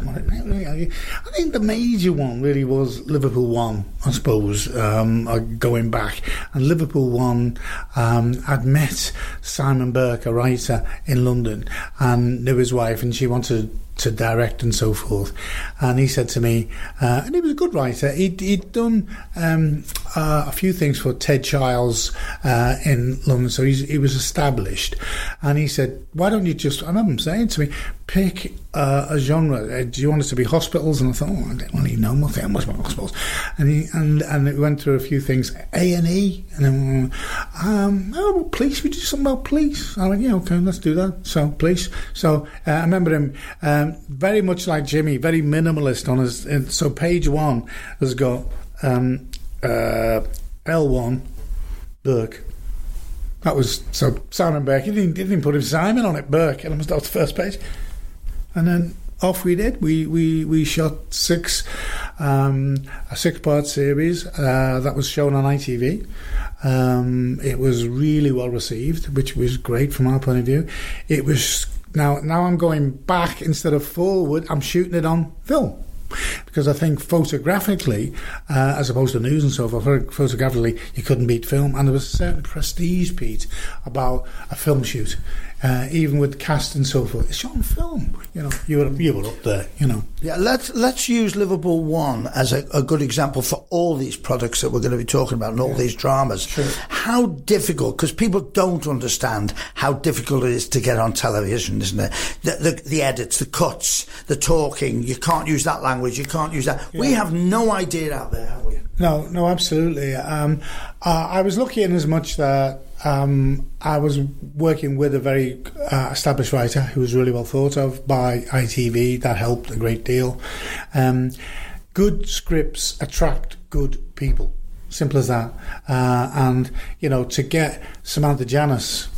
what it, I think the major one really was Liverpool one, I suppose, um, uh, going back. And Liverpool one, um, I'd met Simon Burke, a writer in London, and knew his wife, and she wanted to direct and so forth. And he said to me, uh, and he was a good writer. He'd, he'd done um, uh, a few things for Ted Childs uh, in London, so he was established. And he said, "Why don't you just?" I remember him saying to me, "Pick uh, a genre. Uh, do you want it to be hospitals?" And I thought, "Oh, I don't really know nothing much about hospitals." And he and and it went through a few things, A and E, and then um, oh, police. We do something about police. I went, "Yeah, okay, let's do that." So police. So uh, I remember him um, very much like Jimmy, very minimalist on his. So page one has got um, uh, L1 Burke. That was so Simon Burke. He didn't, didn't put his Simon on it, Burke, and that was the first page. And then off we did. We we we shot six um, a six part series uh, that was shown on ITV. Um, it was really well received, which was great from our point of view. It was now now I'm going back instead of forward. I'm shooting it on film because I think photographically, uh, as opposed to news and so forth, photographically you couldn't beat film, and there was a certain prestige, Pete, about a film shoot. Uh, even with cast and so forth, it's on film. You know, you were you were up there. You know. Yeah, let's let's use Liverpool One as a, a good example for all these products that we're going to be talking about and all Yeah. these dramas. Sure. How difficult? Because people don't understand how difficult it is to get on television, isn't it? The, the, the edits, the cuts, the talking. You can't use that language. You can't use that. We have no idea out there, have we? No, no, absolutely. Um, uh, I was lucky in as much that um, I was working with a very uh, established writer who was really well thought of by ITV. That helped a great deal. Um, good scripts attract good people. Simple as that. Uh, and you know, to get Samantha Janus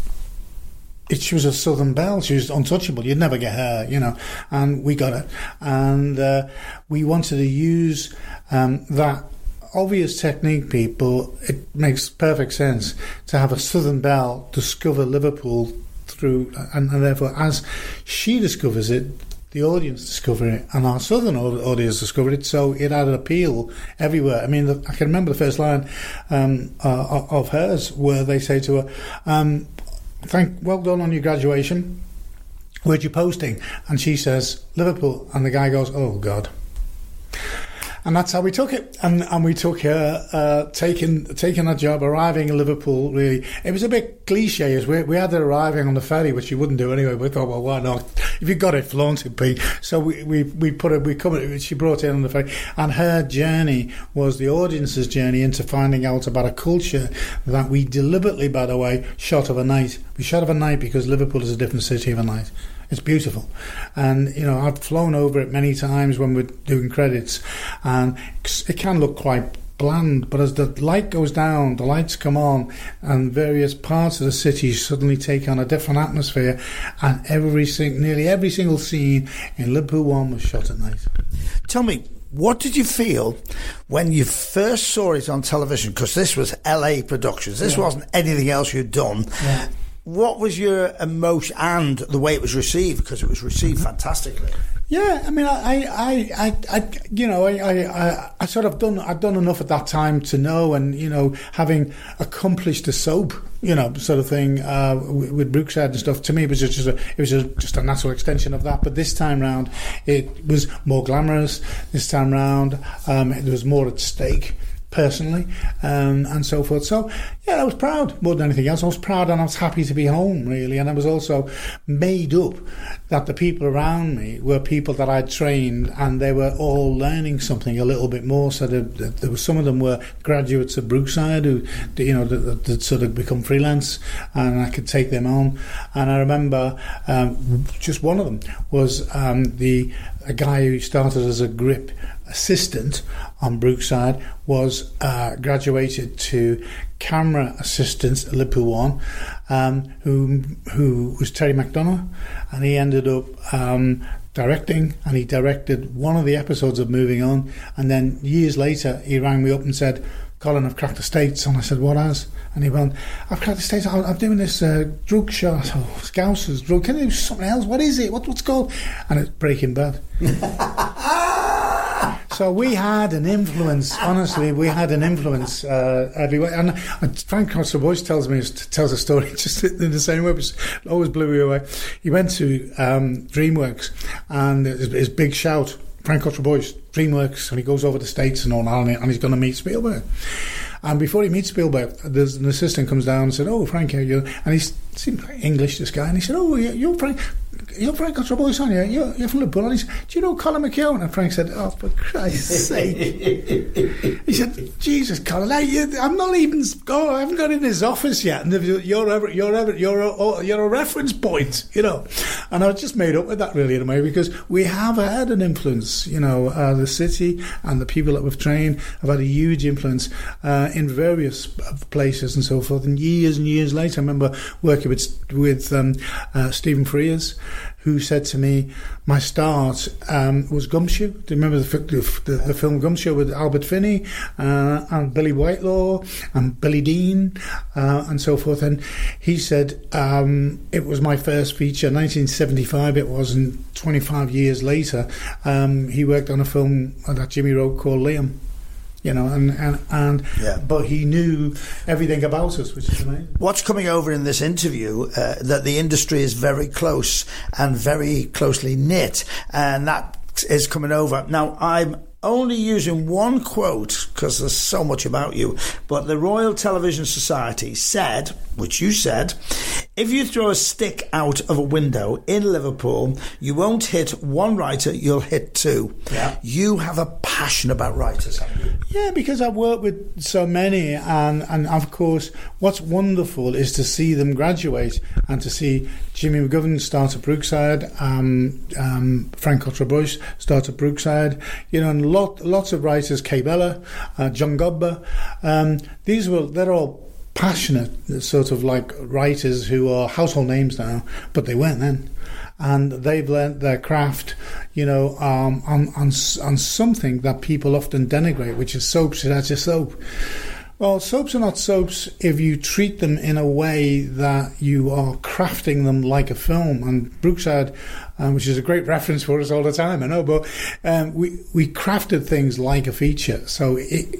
it, she was a Southern Belle. She was untouchable. You'd never get her, you know. And we got it. And uh, we wanted to use um, that obvious technique, people. It makes perfect sense to have a Southern Belle discover Liverpool through, and, and therefore, as she discovers it, the audience discover it, and our southern audience discovered it. So it had an appeal everywhere. I mean, I can remember the first line um, uh, of hers where they say to her, um, "Thank, well done on your graduation. Where'd you posting?" And she says, "Liverpool." And the guy goes, "Oh God." And that's how we took it, and and we took her uh, taking taking a job, arriving in Liverpool. Really, it was a bit cliche. As we we had her arriving on the ferry, which you wouldn't do anyway. We thought, well, why not? If you got it, flaunt it, Pete. So we we, we put it. We come. She brought in on the ferry, and her journey was the audience's journey into finding out about a culture that we deliberately, by the way, shot of a night. We shot of a night because Liverpool is a different city of a night. It's beautiful, and you know I've flown over it many times when we're doing credits, and it can look quite bland. But as the light goes down, the lights come on, and various parts of the city suddenly take on a different atmosphere, and every sing- nearly every single scene in Liverpool One was shot at night. Tell me, what did you feel when you first saw it on television? Because this was LA Productions. This Yeah. wasn't anything else you'd done. Yeah. What was your emotion and the way it was received? Because it was received Mm-hmm. fantastically. Yeah, I mean, I, I, I, I you know, I, I, I, sort of done, I'd done enough at that time to know, and you know, having accomplished a soap, you know, sort of thing uh, with, with Brookside and stuff. To me, it was just a, it was just, just a natural extension of that. But this time round, it was more glamorous. This time round, um, there was more at stake personally, um, and so forth. So, yeah, I was proud more than anything else. I was proud and I was happy to be home, really. And I was also made up that the people around me were people that I'd trained and they were all learning something a little bit more. So there, there was, some of them were graduates of Brookside who, you know, that sort of become freelance and I could take them on. And I remember um, just one of them was um, the a guy who started as a grip assistant on Brookside was uh, graduated to camera assistant at Liverpool One, um, who who was Terry McDonough, and he ended up um, directing, and he directed one of the episodes of Moving On. And then years later, he rang me up and said, Colin, I've cracked the States. And I said, What has? And he went, I've cracked the States. I'm, doing this uh, drug show. Oh, Scousers, drug. Can you do something else? What is it? What, what's called? And it's Breaking Bad. So we had an influence. Honestly, we had an influence uh, everywhere. And Frank Cottrell Boyce tells me tells a story just in the same way. It always blew me away. He went to um, DreamWorks, and his, big shout, Frank Cottrell Boyce, DreamWorks, and he goes over the states and all that, and he's going to meet Spielberg. And before he meets Spielberg, there's an assistant comes down and said, "Oh, Frank, you," and he seemed like English. This guy, and he said, "Oh, you're Frank." You're Frank Cottrell Boyce, aren't you? You're, you're from Liverpool. And he said, Do you know Colin McKeown? And Frank said, Oh, for Christ's sake. he said, Jesus, Colin, I, am not even, oh, I haven't got in his office yet. And you're, ever, you're, ever, you're, a, you're a reference point, you know. And I was just made up with that, really, in a way, because we have had an influence. You know, uh, the city and the people that we've trained have had a huge influence uh, in various places and so forth. And years and years later, I remember working with, with um, uh, Stephen Frears who said to me, my start um, was Gumshoe. Do you remember the, the, the film Gumshoe with Albert Finney uh, and Billie Whitelaw and Billy Dean uh, and so forth? And he said um, it was my first feature, 1975 it was, and 25 years later, um, he worked on a film that Jimmy wrote called Liam you know, and and, and yeah. but he knew everything about us, which is amazing. What's coming over in this interview uh, that the industry is very close and very closely knit, and that is coming over. Now, I'm only using one quote because there's so much about you, but the Royal Television Society said, which you said, if you throw a stick out of a window in Liverpool, you won't hit one writer, you'll hit two. Yeah. You have a passion about writers, Yeah, because I've worked with so many, and, and of course, what's wonderful is to see them graduate and to see Jimmy McGovern start at Brookside, um, um, Frank Boyce start at Brookside, you know, and lot, lots of writers, Kay Mellor, uh, John Godber. Um, these were, they're all passionate, sort of like writers who are household names now, but they weren't then. And they've learnt their craft, you know, um, on, on, on something that people often denigrate, which is soaps. That's a soap. Well, soaps are not soaps if you treat them in a way that you are crafting them like a film. And Brookside, um, which is a great reference for us all the time, I know, but um, we we crafted things like a feature. So it,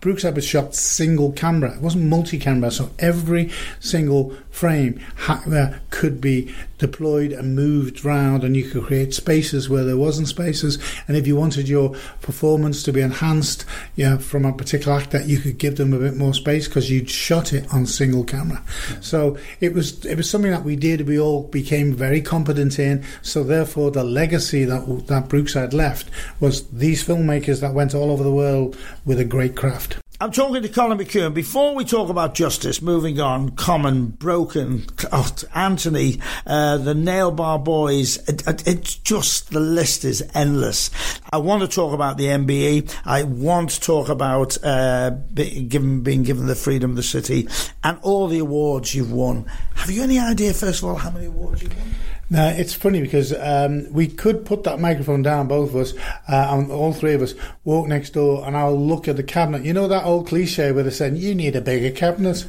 Brookside was shot single camera. It wasn't multi camera, so every single frame ha- uh, could be deployed and moved around, and you could create spaces where there wasn't spaces. And if you wanted your performance to be enhanced yeah, from a particular actor, you could give them a bit more space because you'd shot it on single camera. Yeah. So it was it was something that we did. We all became very competent in. So therefore, the legacy that that had left was these filmmakers that went all over the world with a great craft. I'm talking to Colin McKeown. Before we talk about justice, moving on, Common, Broken, oh, Anthony, uh, the Nail Bar Boys, it, it, it's just, the list is endless. I want to talk about the MBE. I want to talk about uh, be, given, being given the freedom of the city and all the awards you've won. Have you any idea, first of all, how many awards you've won? No, it's funny because um, we could put that microphone down, both of us, uh, and all three of us walk next door, and I'll look at the cabinet. You know that old cliche where they said, "You need a bigger cabinet."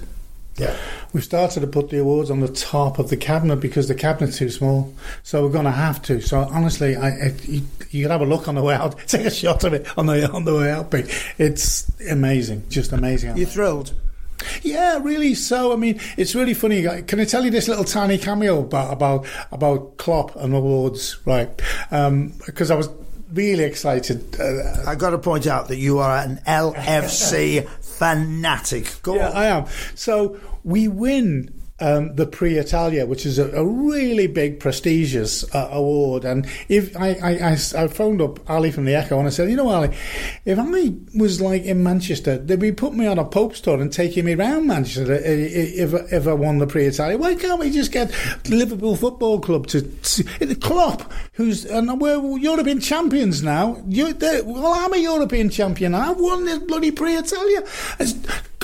Yeah. We've started to put the awards on the top of the cabinet because the cabinet's too small. So we're going to have to. So honestly, I, I, you, you, can have a look on the way out, take a shot of it on the on the way out. It's amazing, just amazing. You're thrilled. Yeah, really. So, I mean, it's really funny. Can I tell you this little tiny cameo about about about Klopp and awards, right? Because um, I was really excited. Uh, I got to point out that you are an LFC fanatic. Go yeah, on. I am. So we win um, the Prix Italia, which is a, a really big, prestigious uh, award. And if I, I, I, I, phoned up Ali from the Echo and I said, you know, Ali, if I was like in Manchester, they'd be putting me on a Pope's tour and taking me around Manchester if, if I won the Prix Italia. Why can't we just get Liverpool Football Club to, the Klopp, who's and we're European champions now. You, well, I'm a European champion. I've won this bloody Prix Italia.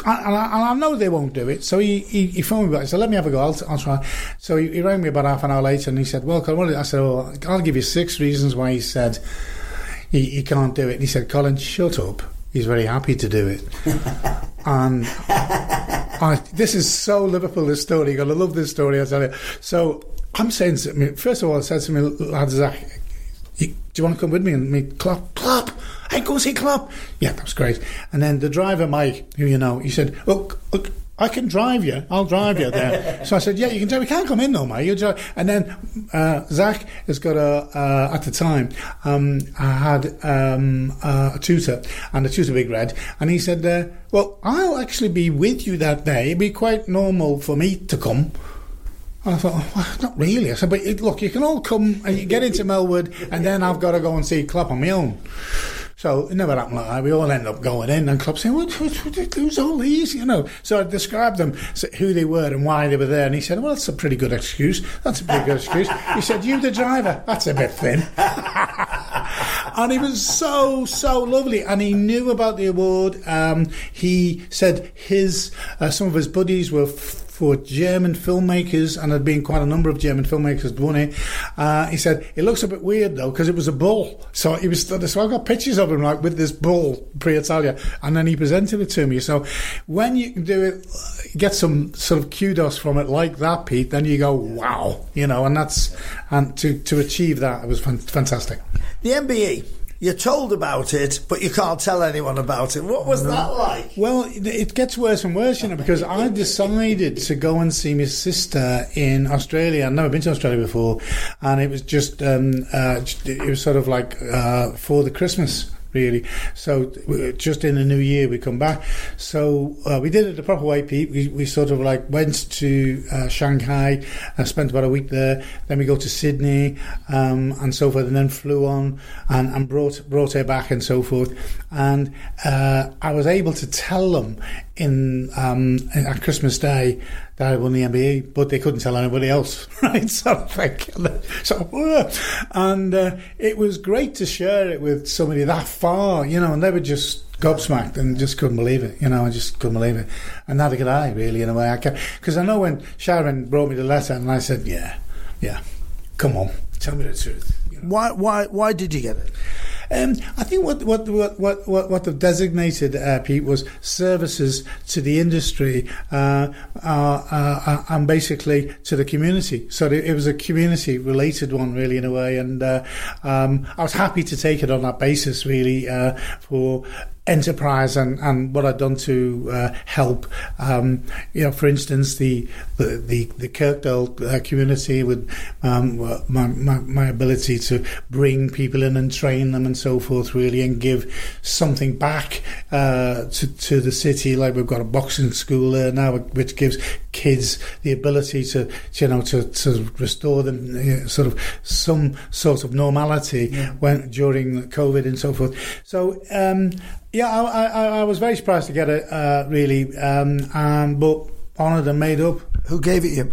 And I, and I know they won't do it. So he, he, he phoned me back. He said, let me have a go. I'll, I'll try. So he, he rang me about half an hour later and he said, well, Colin, I said, well, I'll give you six reasons why he said he, he can't do it. And he said, Colin, shut up. He's very happy to do it. and I, this is so Liverpool, this story. You're going to love this story, I tell you. So I'm saying to me, first of all, I said to me, lad, Zach, you, do you want to come with me and me Klopp? Klopp! Hey, go see Klopp! Yeah, that was great. And then the driver, Mike, who you know, he said, look, look, I can drive you. I'll drive you there. so I said, yeah, you can drive. We can't come in though, mate. You drive. And then uh, Zach has got a, uh, at the time, um, I had um, uh, a tutor and the tutor big red. And he said, uh, well, I'll actually be with you that day. It'd be quite normal for me to come. And I thought, well, not really. I said, but look, you can all come and you get into Melwood, and then I've got to go and see Klopp on my own. So it never happened like that. We all end up going in, and Klopp saying, what, what, what, who's all these? You know. So I described them, who they were and why they were there. And he said, well, that's a pretty good excuse. That's a pretty good excuse. He said, you the driver. That's a bit thin. and he was so so lovely and he knew about the award um, he said his uh, some of his buddies were f- for German filmmakers, and there'd been quite a number of German filmmakers won it. Uh, he said it looks a bit weird though because it was a bull. So he was. So I got pictures of him like with this bull Prix Italia, and then he presented it to me. So when you can do it, get some sort of kudos from it like that, Pete. Then you go, wow, you know, and that's and to to achieve that it was fantastic. The MBE, you're told about it, but you can't tell anyone about it. What was that like? Well, it- gets worse and worse, you know, because I decided to go and see my sister in Australia. I'd never been to Australia before, and it was just, um, uh, it was sort of like uh, for the Christmas. Really, so uh, just in the new year we come back. So uh, we did it the proper way, Pete. We, we sort of like went to uh, Shanghai, uh, spent about a week there. Then we go to Sydney um, and so forth, and then flew on and, and brought brought her back and so forth. And uh, I was able to tell them in um, at Christmas Day that I won the MBE, but they couldn't tell anybody else, right? So, like, so uh, and uh, it was great to share it with somebody that far, you know, and they were just gobsmacked and just couldn't believe it, you know, I just couldn't believe it, and neither could I, really, in a way. I because I know when Sharon brought me the letter, and I said, yeah, yeah, come on, tell me the truth. You know? Why, why, why did you get it? Um, I think what what what what what, they've designated, uh, Pete, was services to the industry uh, uh, uh, and basically to the community. So it was a community related one, really, in a way. And uh, um, I was happy to take it on that basis, really, uh, for enterprise and, and what I've done to uh, help. Um, you know, for instance, the the the, the Kirkdale uh, community with um, my, my my ability to bring people in and train them and so forth, really, and give something back uh, to to the city. Like we've got a boxing school there now, which gives kids the ability to you know to, to restore them you know, sort of some sort of normality when during COVID and so forth. So. Um, yeah, I, I, I was very surprised to get it, uh, really, um, um, but honoured and made up. Who gave it you?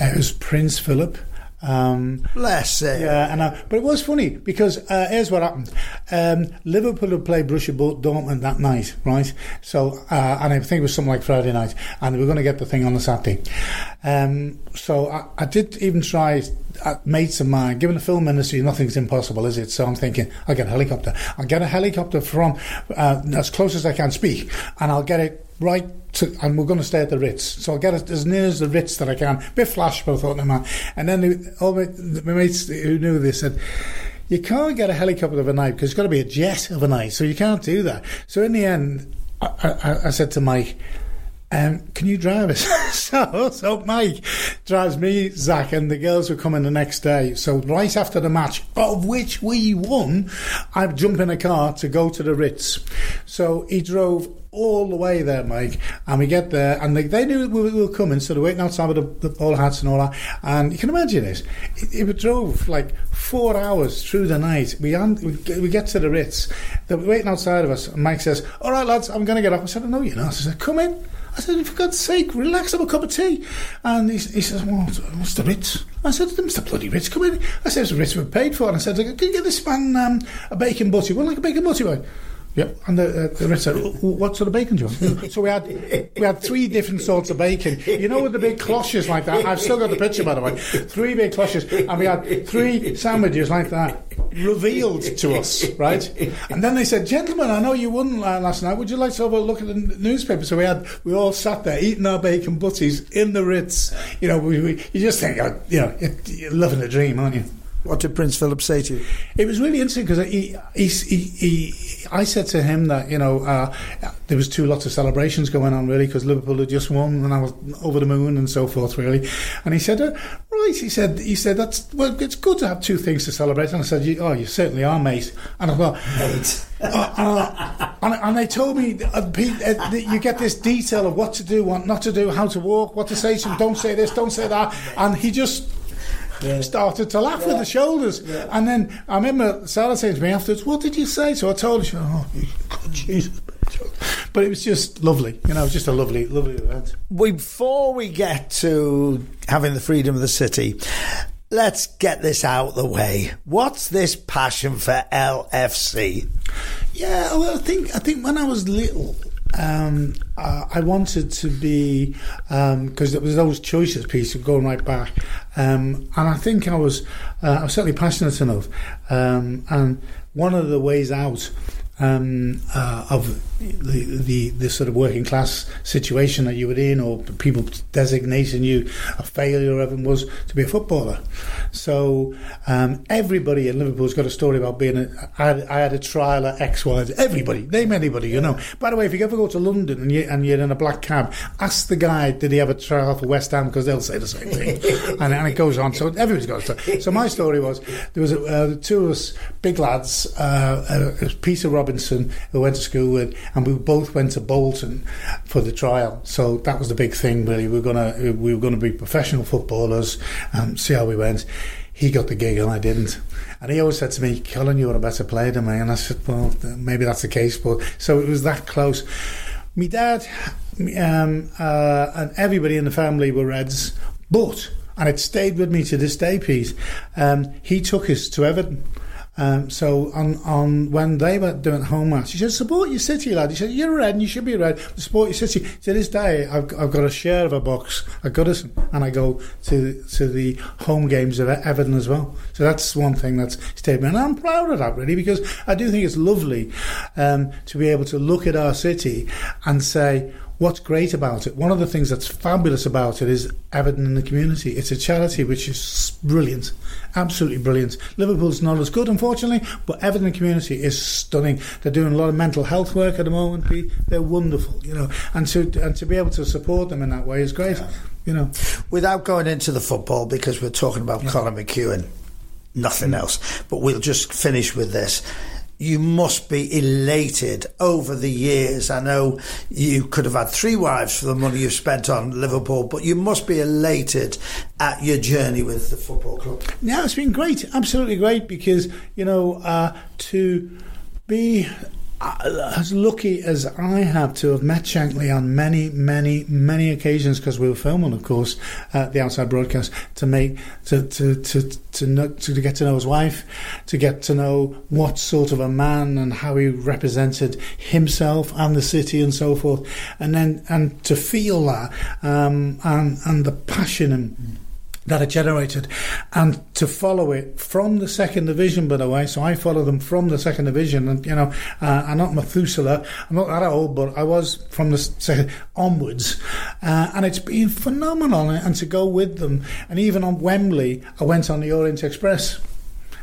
It was Prince Philip. Um, Bless it. yeah, and I, but it was funny because uh, here's what happened: um, Liverpool had played Borussia Dortmund that night, right? So, uh, and I think it was something like Friday night, and we were going to get the thing on the Saturday. Um, so I, I did even try. Uh, mates of mine, given the film industry, nothing's impossible, is it? So I'm thinking, I'll get a helicopter. I'll get a helicopter from uh, as close as I can speak, and I'll get it right to, and we're going to stay at the Ritz. So I'll get as near as the Ritz that I can. Bit flash, but I thought, no man. And then the, all my, my mates who knew this said, you can't get a helicopter overnight because it's got to be a jet overnight. So you can't do that. So in the end, I, I, I said to Mike, um, can you drive us? so, so Mike drives me, Zach, and the girls were coming the next day. So right after the match, of which we won, I jump in a car to go to the Ritz. So he drove all the way there, Mike, and we get there, and they, they knew we were coming, so they're waiting outside with the, the ball hats and all that. And you can imagine this. It, it drove like four hours through the night. We, we get- to the Ritz. They're waiting outside of us, and Mike says, All right, lads, I'm going to get up. I said, No, you're not. I said, Come in. I said, for God's sake, relax, have a cup of tea. And he, he says, well, what's the Ritz? I said, the bloody Ritz? Come in. I said, it's the Ritz we paid for. And I said, can you get this man um, a bacon butty? Well, like a bacon butty, boy. Yep, and the, uh, the Ritz said, "What sort of bacon do you want?" so we had we had three different sorts of bacon. You know, with the big cloches like that. I've still got the picture, by the way. Three big cloches, and we had three sandwiches like that revealed to us, right? And then they said, "Gentlemen, I know you won uh, last night. Would you like to have a look at the newspaper?" So we had we all sat there eating our bacon butties in the Ritz. You know, we, we, you just think, oh, you know, you're, you're living a dream, aren't you? What did Prince Philip say to you? It was really interesting because he, he, he, he, I said to him that you know uh, there was two lots of celebrations going on really because Liverpool had just won and I was over the moon and so forth really, and he said, uh, right, he said, he said that's well, it's good to have two things to celebrate, and I said, oh, you certainly are, mate, and I thought. Mate. Uh, and, and they told me uh, Pete, uh, you get this detail of what to do, what not to do, how to walk, what to say. So don't say this, don't say that. And he just started to laugh with the shoulders. And then I remember Sarah saying to me afterwards, "What did you say?" So I told her, she went, "Oh, God, Jesus." But it was just lovely, you know, it was just a lovely, lovely event. before we get to having the freedom of the city, let's get this out the way. What's this passion for LFC? Yeah, well, I think I think when I was little, um, uh, I wanted to be because there was those choices piece of going right back, um, and I think I was uh, I was certainly passionate enough, um, and one of the ways out. Um, uh, of the, the the sort of working class situation that you were in, or people designating you a failure, of them was to be a footballer. So um, everybody in Liverpool's got a story about being a. I had, I had a trial at X, Y. Everybody, name anybody, you know. By the way, if you ever go to London and, you, and you're in a black cab, ask the guy, did he have a trial for West Ham? Because they'll say the same thing. and, and it goes on. So everybody's got a story. So my story was there was a, uh, two of us, big lads, uh, uh, Peter Robinson, who went to school with, and we both went to Bolton for the trial. So that was the big thing, really. We were gonna we were gonna be professional footballers and see how we went. He got the gig and I didn't. And he always said to me, Colin, you're a better player than me. And I said, well, maybe that's the case. But so it was that close. My dad um, uh, and everybody in the family were Reds, but, and it stayed with me to this day, Pete, um, he took us to Everton. Um, so on, on when they were doing home match, he said, "Support your city, lad." He said, "You're red, and you should be red. Support your city." To this day, I've, I've got a share of a box at Goodison, and I go to to the home games of Everton as well. So that's one thing that's stayed me, and I'm proud of that really because I do think it's lovely um, to be able to look at our city and say. What's great about it? One of the things that's fabulous about it is Everton in the community. It's a charity which is brilliant, absolutely brilliant. Liverpool's not as good, unfortunately, but Everton in the community is stunning. They're doing a lot of mental health work at the moment. Pete. They're wonderful, you know, and to and to be able to support them in that way is great, you know. Without going into the football, because we're talking about Colin McKeown, nothing mm. else, but we'll just finish with this. You must be elated over the years. I know you could have had three wives for the money you've spent on Liverpool, but you must be elated at your journey with the football club. Yeah, it's been great, absolutely great because you know uh, to be as lucky as I have to have met Shankly on many, many, many occasions because we were filming, of course, the outside broadcast to make to to to to, know, to get to know his wife, to get to know what sort of a man and how he represented himself and the city and so forth, and then and to feel that um, and and the passion and that are generated. And to follow it from the second division by the way so I follow them from the second division and you know uh, I'm not Methuselah I'm not that old but I was from the second onwards. Uh, and it's been phenomenal and to go with them and even on Wembley I went on the Orient Express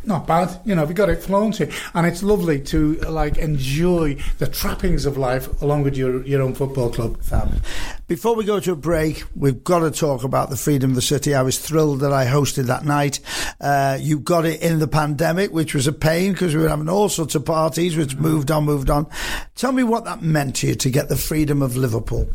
not bad, you know. We got it flown to, and it's lovely to like enjoy the trappings of life along with your your own football club. Fab. Before we go to a break, we've got to talk about the freedom of the city. I was thrilled that I hosted that night. Uh, you got it in the pandemic, which was a pain because we were having all sorts of parties, which moved on, moved on. Tell me what that meant to you to get the freedom of Liverpool.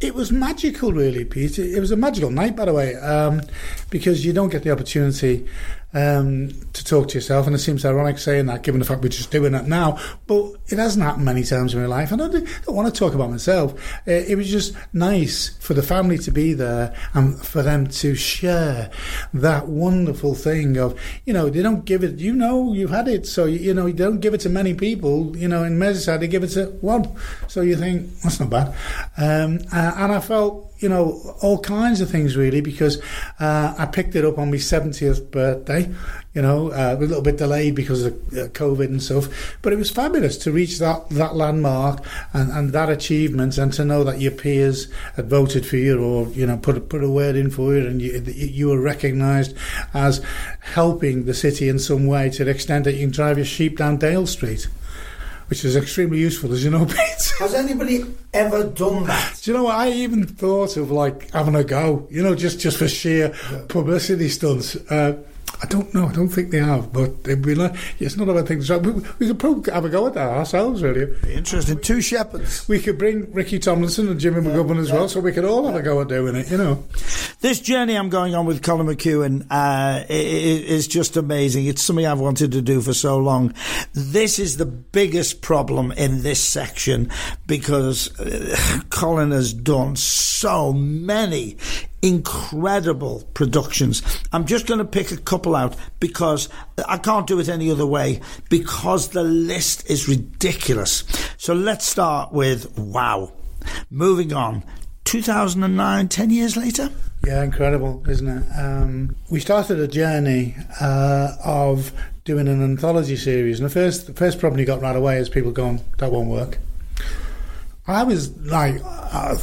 It was magical, really, Pete. It was a magical night, by the way, um, because you don't get the opportunity um, to talk to yourself, and it seems ironic saying that, given the fact we're just doing that now. But it hasn't happened many times in my life, and I don't, want to talk about myself. Uh, it was just nice for the family to be there and for them to share that wonderful thing of, you know, they don't give it. You know, you've had it, so you, you know, you don't give it to many people. You know, in Merseyside, they give it to one, so you think that's not bad. Um, uh, and I felt you know, all kinds of things really because uh, I picked it up on my 70th birthday, you know, uh, a little bit delayed because of uh, COVID and stuff. But it was fabulous to reach that, that landmark and, and that achievement and to know that your peers had voted for you or, you know, put, put a word in for you and you, you were recognised as helping the city in some way to the extent that you can drive your sheep down Dale Street which is extremely useful, as you know, Pete. Has anybody ever done that? Do you know what? I even thought of like having a go, you know, just, just for sheer publicity stunts. Uh, I don't know. I don't think they have, but it'd be like, it's not about things. We, we could probably have a go at that ourselves, really. Interesting. Two shepherds. We could bring Ricky Tomlinson and Jimmy yeah, McGovern as yeah. well, so we could all have a go at doing it, you know. This journey I'm going on with Colin McKeown uh, is just amazing. It's something I've wanted to do for so long. This is the biggest problem in this section because uh, Colin has done so many incredible productions. I'm just going to pick a couple out because I can't do it any other way because the list is ridiculous. So let's start with wow. Moving on. 2009, 10 years later? Yeah, incredible, isn't it? Um, we started a journey uh, of doing an anthology series, and the first the first problem you got right away is people going, "That won't work." I was like, I,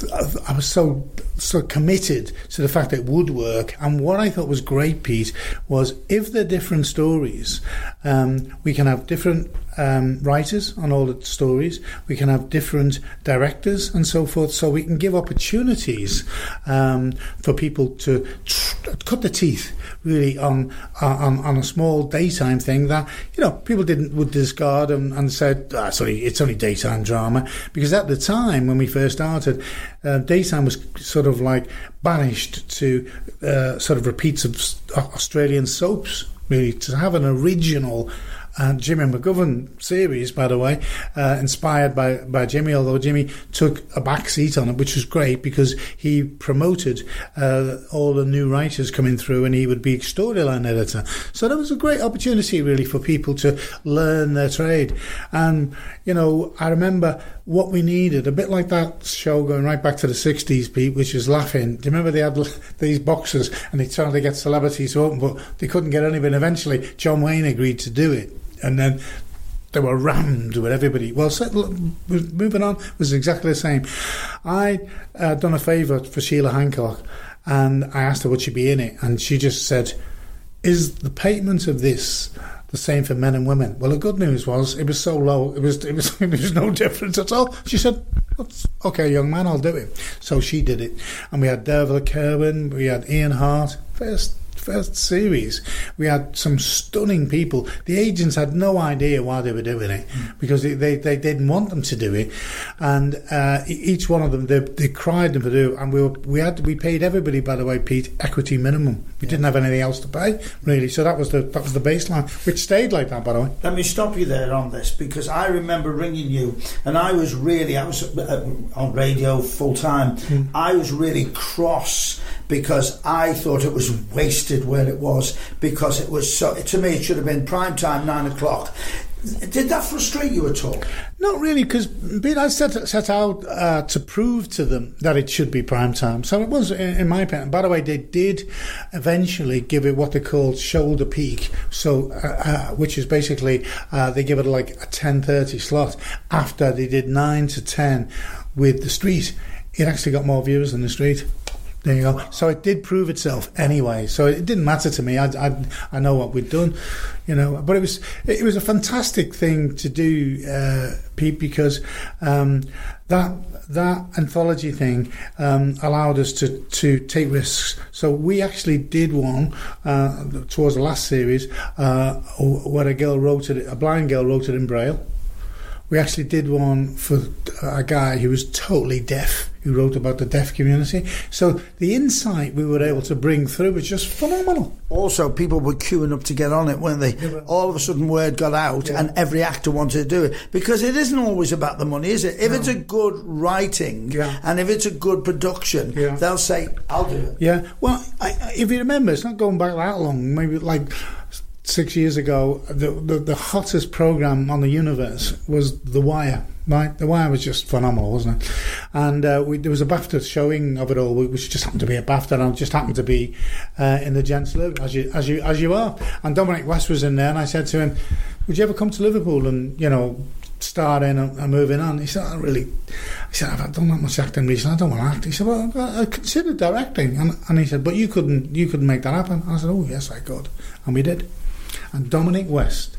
I was so so committed to the fact that it would work. And what I thought was great, Pete, was if they're different stories, um, we can have different um, writers on all the stories. We can have different directors and so forth. So we can give opportunities um, for people to tr- cut the teeth really on, on on a small daytime thing that you know people didn't would discard and, and said ah, sorry it's only daytime drama. Because at the time when we first started uh, daytime was sort of like banished to uh, sort of repeats of Australian soaps really to have an original Jimmy McGovern series, by the way, uh, inspired by, by Jimmy, although Jimmy took a back seat on it, which was great because he promoted uh, all the new writers coming through and he would be storyline editor. So that was a great opportunity, really, for people to learn their trade. And, you know, I remember what we needed, a bit like that show going right back to the 60s, Pete, which is laughing. Do you remember they had these boxes and they tried to get celebrities to open, but they couldn't get anything. Eventually, John Wayne agreed to do it and then they were rammed with everybody. Well, moving on was exactly the same. I uh, done a favour for Sheila Hancock, and I asked her would she be in it, and she just said, "Is the payment of this?" The same for men and women. Well, the good news was it was so low, it was it was, it was no difference at all. She said, "Okay, young man, I'll do it." So she did it, and we had Dervla Kirwan, we had Ian Hart, first first series, we had some stunning people. The agents had no idea why they were doing it because they, they, they, didn't want them to do it, and uh, each one of them they, they cried them to do. And we were, we had we paid everybody by the way, Pete, equity minimum. We yeah. didn't have anything else to pay really, so that was the that was the baseline, which stayed like that by the way. Let me stop you there on this because I remember ringing you, and I was really I was uh, on radio full time. Mm. I was really cross because I thought it was wasted where it was because it was so. To me, it should have been prime time, nine o'clock. Did that frustrate you at all? Not really, because I set, set out uh, to prove to them that it should be prime time. So it was, in my opinion. By the way, they did eventually give it what they called shoulder peak, so uh, uh, which is basically uh, they give it like a ten thirty slot after they did nine to ten with the street. It actually got more viewers than the street. There you go. So it did prove itself anyway. So it didn't matter to me. I, I, I know what we'd done, you know. But it was it was a fantastic thing to do, uh, Pete, because um, that that anthology thing um, allowed us to to take risks. So we actually did one uh, towards the last series uh, where a girl wrote it, a blind girl wrote it in braille. We actually did one for a guy who was totally deaf who wrote about the deaf community. So the insight we were able to bring through was just phenomenal. Also, people were queuing up to get on it, weren't they? Yeah. All of a sudden, word got out, Yeah. and every actor wanted to do it because it isn't always about the money, is it? If it's a good writing Yeah. and if it's a good production, Yeah. they'll say, "I'll do it." Yeah. Well, I- if you remember, it's not going back that long. Maybe like six years ago, the the, the hottest program on the universe was The Wire. Right, The Wire was just phenomenal, wasn't it? And uh, we, there was a BAFTA showing of it all, which just happened to be a BAFTA, and I just happened to be uh, in the Gents Live, as you as you as you are. And Dominic West was in there, and I said to him, "Would you ever come to Liverpool and you know?" Start in and, and moving on. He said, "I really," he said, "I've done that much acting recently. I don't want to act." He said, "Well, I, I considered directing," and, and he said, "But you couldn't, you couldn't make that happen." I said, "Oh yes, I could," and we did. And Dominic West,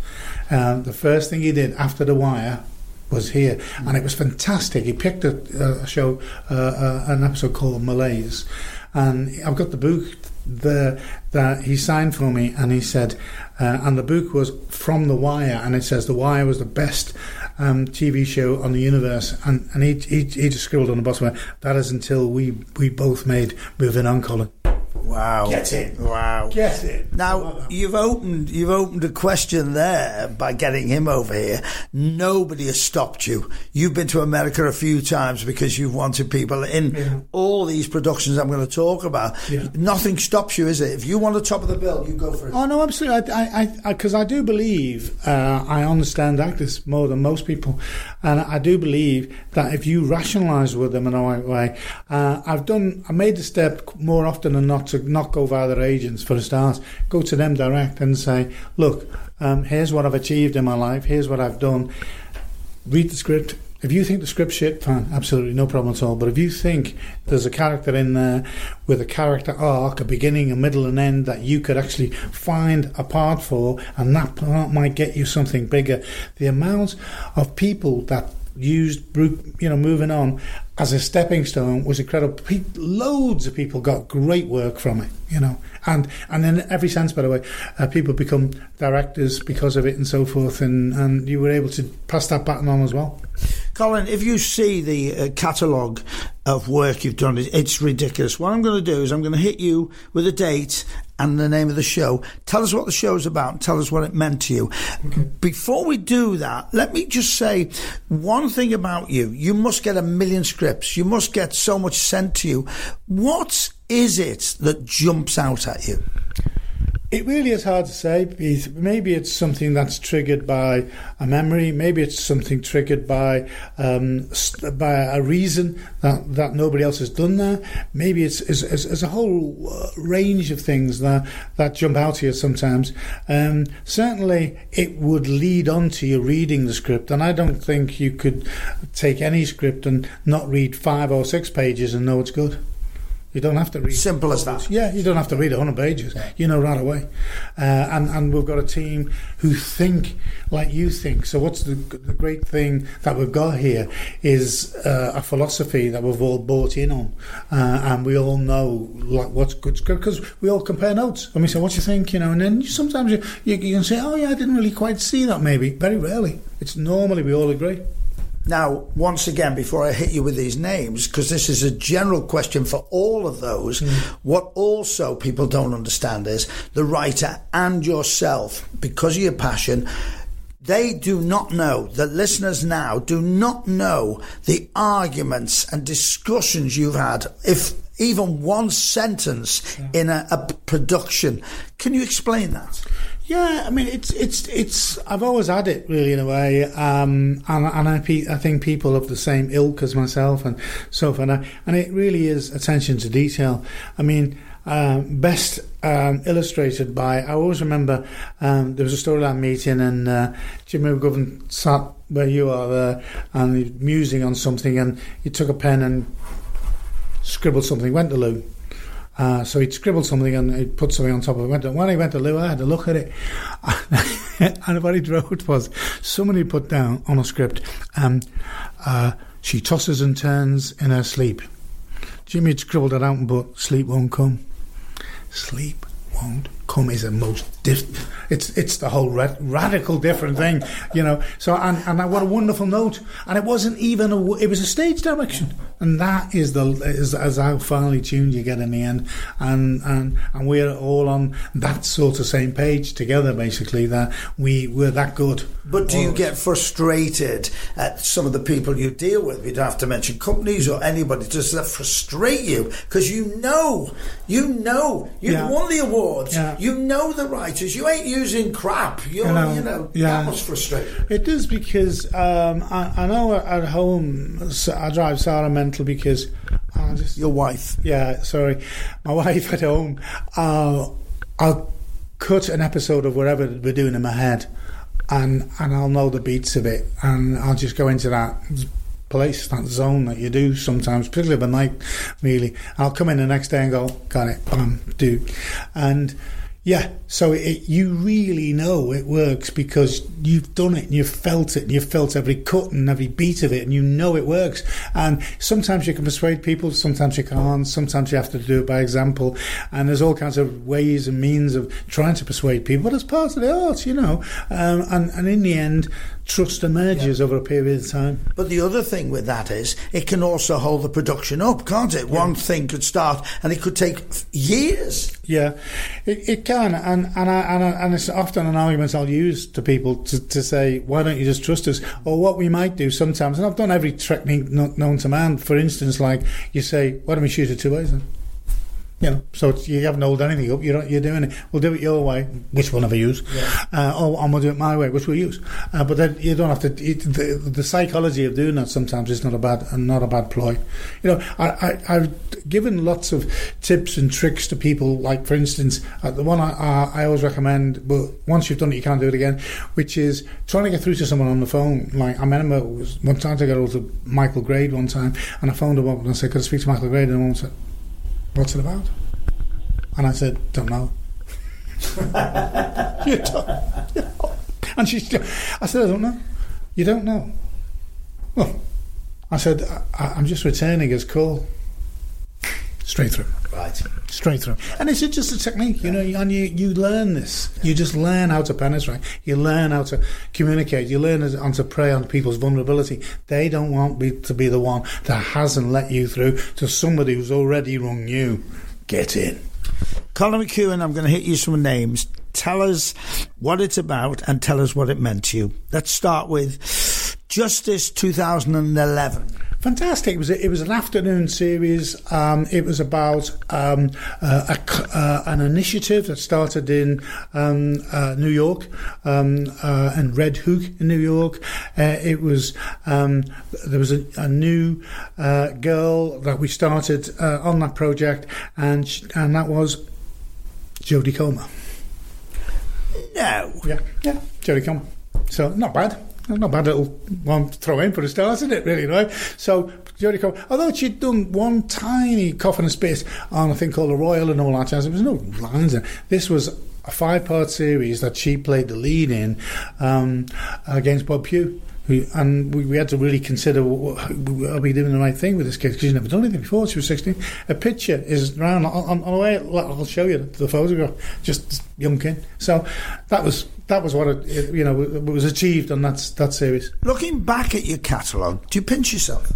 um, the first thing he did after The Wire was here, and it was fantastic. He picked a, a show, uh, uh, an episode called Malaise, and I've got the book there that he signed for me, and he said, uh, and the book was from The Wire, and it says The Wire was the best um, TV show on the universe, and and he, he he just scribbled on the bottom, that is until we we both made Moving On, Colin. Wow. Get it. Wow. Get it. Now you've opened you've opened a question there by getting him over here. Nobody has stopped you. You've been to America a few times because you've wanted people in Yeah. all these productions I'm going to talk about. Yeah. Nothing stops you, is it? If you want the top of the bill, you go for it. Oh no, absolutely. I, I, I, because I, do believe uh, I understand actors more than most people, and I do believe that if you rationalise with them in a right way, uh, I've done. I made the step more often than not to not go via their agents for a start. Go to them direct and say, look, um, here's what I've achieved in my life. Here's what I've done. Read the script. If you think the script's shit, fine, absolutely no problem at all. But if you think there's a character in there with a character arc, a beginning, a middle, and end that you could actually find a part for, and that part might get you something bigger, the amount of people that used, you know, moving on as a stepping stone was incredible. Pe- loads of people got great work from it, you know, and and in every sense, by the way, uh, people become directors because of it and so forth, and and you were able to pass that baton on as well. Colin, if you see the uh, catalogue of work you've done, it's ridiculous. What I'm going to do is I'm going to hit you with a date and the name of the show. Tell us what the show's about. Tell us what it meant to you. Before we do that, let me just say one thing about you. You must get a million scripts. You must get so much sent to you. What is it that jumps out at you? It really is hard to say. Maybe it's something that's triggered by a memory. Maybe it's something triggered by um, by a reason that, that nobody else has done that. Maybe it's, it's, it's, a whole uh, range of things that, that jump out you sometimes. Um, certainly, it would lead on to you reading the script, and I don't think you could take any script and not read five or six pages and know it's good. You don't have to read. Simple as that. Yeah, you don't have to read 100 pages. You know right away. Uh, and, and we've got a team who think like you think. So, what's the, the great thing that we've got here is uh, a philosophy that we've all bought in on. Uh, and we all know like what's good because we all compare notes. And we say, What do you think? You know, and then sometimes you, you, you can say, Oh, yeah, I didn't really quite see that maybe. Very rarely. It's normally we all agree. Now, once again, before I hit you with these names, because this is a general question for all of those, hmm. what also people don't understand is the writer and yourself, because of your passion, they do not know, the listeners now do not know the arguments and discussions you've had, if even one sentence in a, a production. Can you explain that? Yeah, I mean, it's it's it's. I've always had it really in a way, um, and and I, pe- I think people of the same ilk as myself and so forth, and, I, and it really is attention to detail. I mean, um, best um, illustrated by. I always remember um, there was a storyline meeting, and uh, Jimmy McGovern sat where you are there, and he was musing on something, and he took a pen and scribbled something. Went to loo. Uh, so he'd scribbled something and he'd put something on top of it. When he went to loo, I had to look at it. and what he wrote was somebody put down on a script, um, uh, she tosses and turns in her sleep. Jimmy had scribbled it out and put, sleep won't come. Sleep won't come is a most diff- it's it's the whole ra- radical different thing, you know. So and and what a wonderful note, and it wasn't even a it was a stage direction, and that is the is, is how finely tuned you get in the end, and and and we're all on that sort of same page together, basically. That we we're that good. But do you get frustrated at some of the people you deal with? We don't have to mention companies or anybody. Does that frustrate you? Because you know, you know, you've Yeah. won the awards. Yeah. You know the writers. You ain't using crap. You're, I know. you know, Yeah. that must frustrate you. It does because um, I, I know at home I drive Sarah mental because I just Your wife. yeah sorry my wife at home uh, I'll cut an episode of whatever we're doing in my head and and I'll know the beats of it and I'll just go into that place that zone that you do sometimes particularly at night really I'll come in the next day and go got it bam do and yeah, so it, you really know it works because you've done it and you've felt it and you've felt every cut and every beat of it and you know it works. And sometimes you can persuade people, sometimes you can't, sometimes you have to do it by example. And there's all kinds of ways and means of trying to persuade people, but it's part of the art, you know. Um, and, and in the end, trust emerges over a period of time. But the other thing with that is it can also hold the production up, can't it? One thing could start and it could take years. Yeah, it, it can, and and I, and, I, and it's often an argument I'll use to people to, to say, why don't you just trust us? Or what we might do sometimes, and I've done every technique known to man. For instance, like you say, why don't we shoot it two ways then? You know, so it's, you haven't held anything up. You're you're doing it. We'll do it your way, which we'll never use, uh, or and we'll do it my way, which we'll use. Uh, but then you don't have to. It, the, the psychology of doing that sometimes is not a bad, not a bad ploy. You know, I, I, I've given lots of tips and tricks to people. Like for instance, uh, the one I, I, I always recommend, but once you've done it, you can't do it again. Which is trying to get through to someone on the phone. Like I remember one time I got hold of Michael Grade one time, and I phoned him up and I said, "Could I speak to Michael Grade?" And woman said, "What's it about?" And I said, "Don't know." you don't know. And she, I said, "I don't know." You don't know. Well, I said, I, "I'm just returning his call." Straight through Right. straight through. And it's just a technique, you know, and you, you learn this. You just learn how to penetrate. You learn how to communicate. You learn how to prey on people's vulnerability. They don't want me to be the one that hasn't let you through to somebody who's already wrung you. Get in. Colin McKeown, I'm going to hit you some names. Tell us what it's about and tell us what it meant to you. Let's start with Justice 2011. Fantastic! It was a, it was an afternoon series. Um, it was about um, uh, a, uh, an initiative that started in um, uh, New York um, uh, and Red Hook in New York. Uh, it was um, there was a, a new uh, girl that we started uh, on that project, and sh- and that was Jodie Comer. No. Yeah, yeah, Jodie Comer. So not bad. Not bad little one to throw in for a start, isn't it? Really, right? So Jodie Comer, although she'd done one tiny coffin and spit on a thing called the Royal and all that jazz, there was no lines in. This was a five-part series that she played the lead in um, against Bob Pugh. And we, we had to really consider are we doing the right thing with this kid because she's never done anything before. She was 16. A picture is round on, on, on the way. I'll show you the photograph. Just young kid. So that was that was what it, you know was achieved on that that series. Looking back at your catalogue, do you pinch yourself?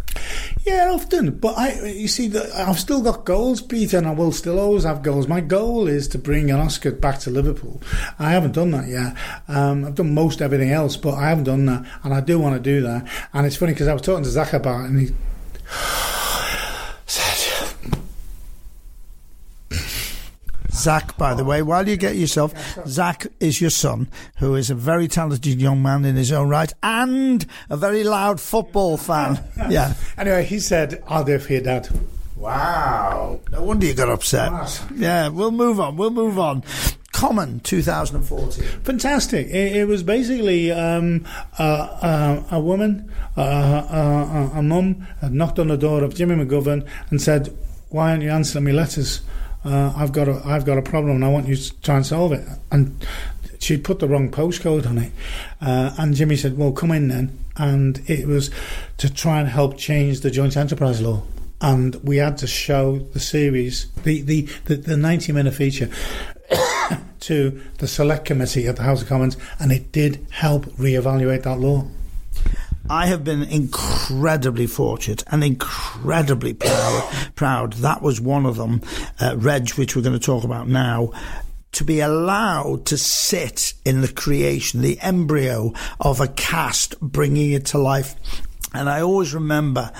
Yeah, often. But I, you see, that I've still got goals, Peter, and I will still always have goals. My goal is to bring an Oscar back to Liverpool. I haven't done that yet. Um, I've done most everything else, but I haven't done that, and I do want to do that. And it's funny because I was talking to Zach about, it and he Zach, by the way, while you get yourself, Zach is your son, who is a very talented young man in his own right and a very loud football fan. Yeah. Anyway, he said, "I'll do it for your dad." Wow. No wonder you got upset. Yeah, we'll move on. We'll move on. Common 2014. Fantastic. It, it was basically um, uh, uh, a woman, uh, uh, a mum, had knocked on the door of Jimmy McGovern and said, "Why aren't you answering me letters? Uh, I've got a I've got a problem, and I want you to try and solve it." And she put the wrong postcode on it, uh, and Jimmy said, "Well, come in then." And it was to try and help change the joint enterprise law. And we had to show the series, the the the, the ninety minute feature. to the Select Committee at the House of Commons, and it did help re-evaluate that law. I have been incredibly fortunate and incredibly proud. proud. That was one of them, uh, Reg, which we're going to talk about now. To be allowed to sit in the creation, the embryo of a cast, bringing it to life. And I always remember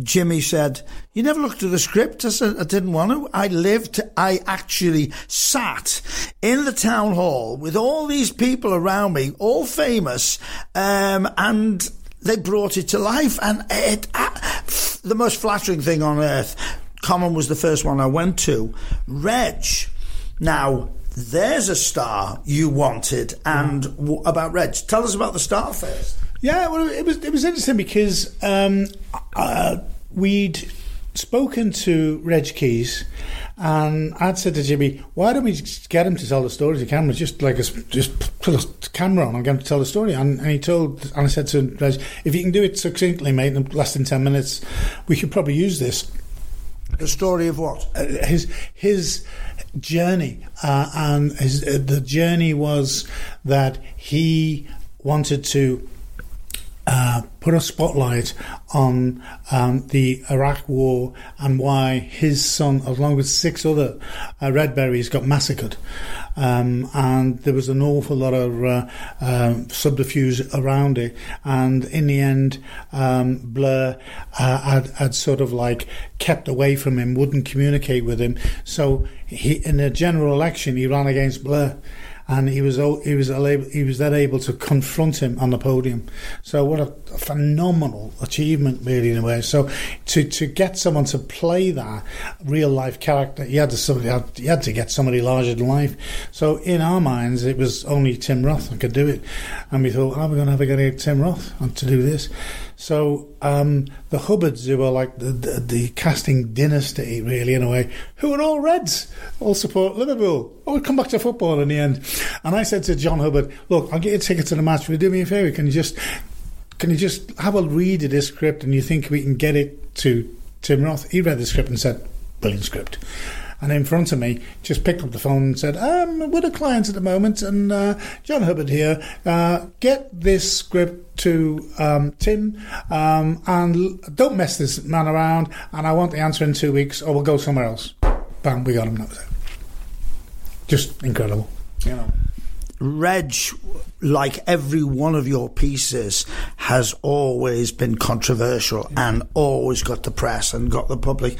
Jimmy said, You never looked at the script? I said, I didn't want to. I lived, I actually sat in the town hall with all these people around me, all famous, um, and they brought it to life. And it, uh, the most flattering thing on earth, Common was the first one I went to. Reg. Now, there's a star you wanted. And w- about Reg, tell us about the star first. Yeah, well, it was it was interesting because um, uh, we'd spoken to Reg Keys, and I'd said to Jimmy, "Why don't we just get him to tell the story to camera? Just like us, just put a camera on and get him to tell the story." And, and he told, and I said to Reg, "If you can do it succinctly, mate, in less than ten minutes, we could probably use this." The story of what? uh, his his journey, uh, and his, uh, the journey was that he wanted to uh, put a spotlight on um, the Iraq War and why his son, along with six other uh, Redberries, got massacred. Um, and there was an awful lot of uh, um subterfuge around it. And in the end, um, Blair uh, had, had sort of like kept away from him, wouldn't communicate with him. So he, in the general election, he ran against Blair and he was he was he was then able to confront him on the podium. So what a phenomenal achievement, really, in a way. So to to get someone to play that real life character, you had to somebody you had to get somebody larger than life. So in our minds, it was only Tim Roth that could do it, and we thought, oh, how are we going to ever get Tim Roth to do this? So um, the Hubbards, who are like the, the, the casting dynasty, really in a way, who are all Reds, all support Liverpool. Oh, we'll come back to football in the end. And I said to John Hubbard, "Look, I'll get you a ticket to the match. Will you do me a favour? Can you just can you just have a read of this script and you think we can get it to Tim Roth?" He read the script and said, "Brilliant script." And in front of me, just picked up the phone and said, um, "We're the clients at the moment, and uh, John Hubbard here. Uh, get this script to um, Tim, um, and don't mess this man around. And I want the answer in two weeks, or we'll go somewhere else." Bam, we got him. That was it. Just incredible, you know. Reg, like every one of your pieces, has always been controversial and always got the press and got the public.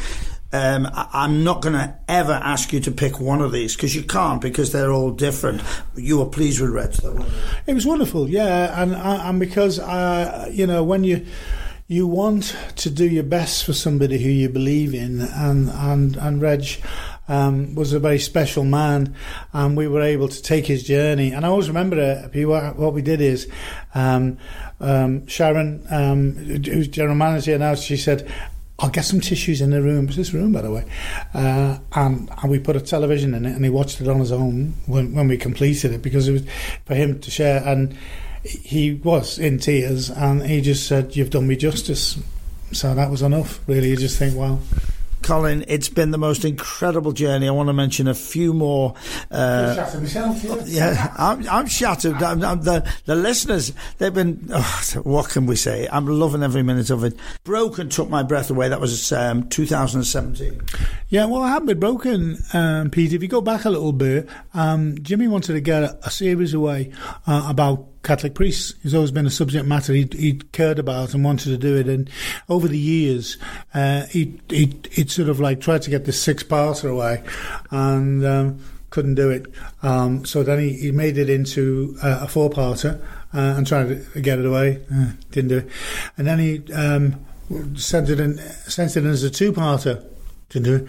Um, I, I'm not going to ever ask you to pick one of these because you can't because they're all different. You were pleased with Reg, though. It was wonderful, yeah, and and because uh, you know when you you want to do your best for somebody who you believe in, and and and Reg. Um, was a very special man, and we were able to take his journey. And I always remember uh, what what we did is um, um, Sharon, um, who's general manager now, she said, I'll get some tissues in the room. It was this room, by the way. Uh, and, and we put a television in it, and he watched it on his own when, when we completed it because it was for him to share. And he was in tears, and he just said, "You've done me justice." So that was enough, really. You just think, wow. Colin, it's been the most incredible journey. I want to mention a few more. Uh, yeah, I'm, I'm shattered. I'm, I'm the, the listeners, they've been, oh, what can we say? I'm loving every minute of it. Broken took my breath away. That was um, 2017. Yeah, well, I haven't been broken, um, Pete. If you go back a little bit, um, Jimmy wanted to get a, a series away uh, about Catholic priests. He's always been a subject matter he'd, he'd cared about and wanted to do it. And over the years, uh, he he he'd sort of like tried to get this six-parter away, and um, couldn't do it. Um, so then he, he made it into uh, a four-parter uh, and tried to get it away. Uh, didn't do it. And then he um, sent it in sent it in as a two-parter. Didn't do it.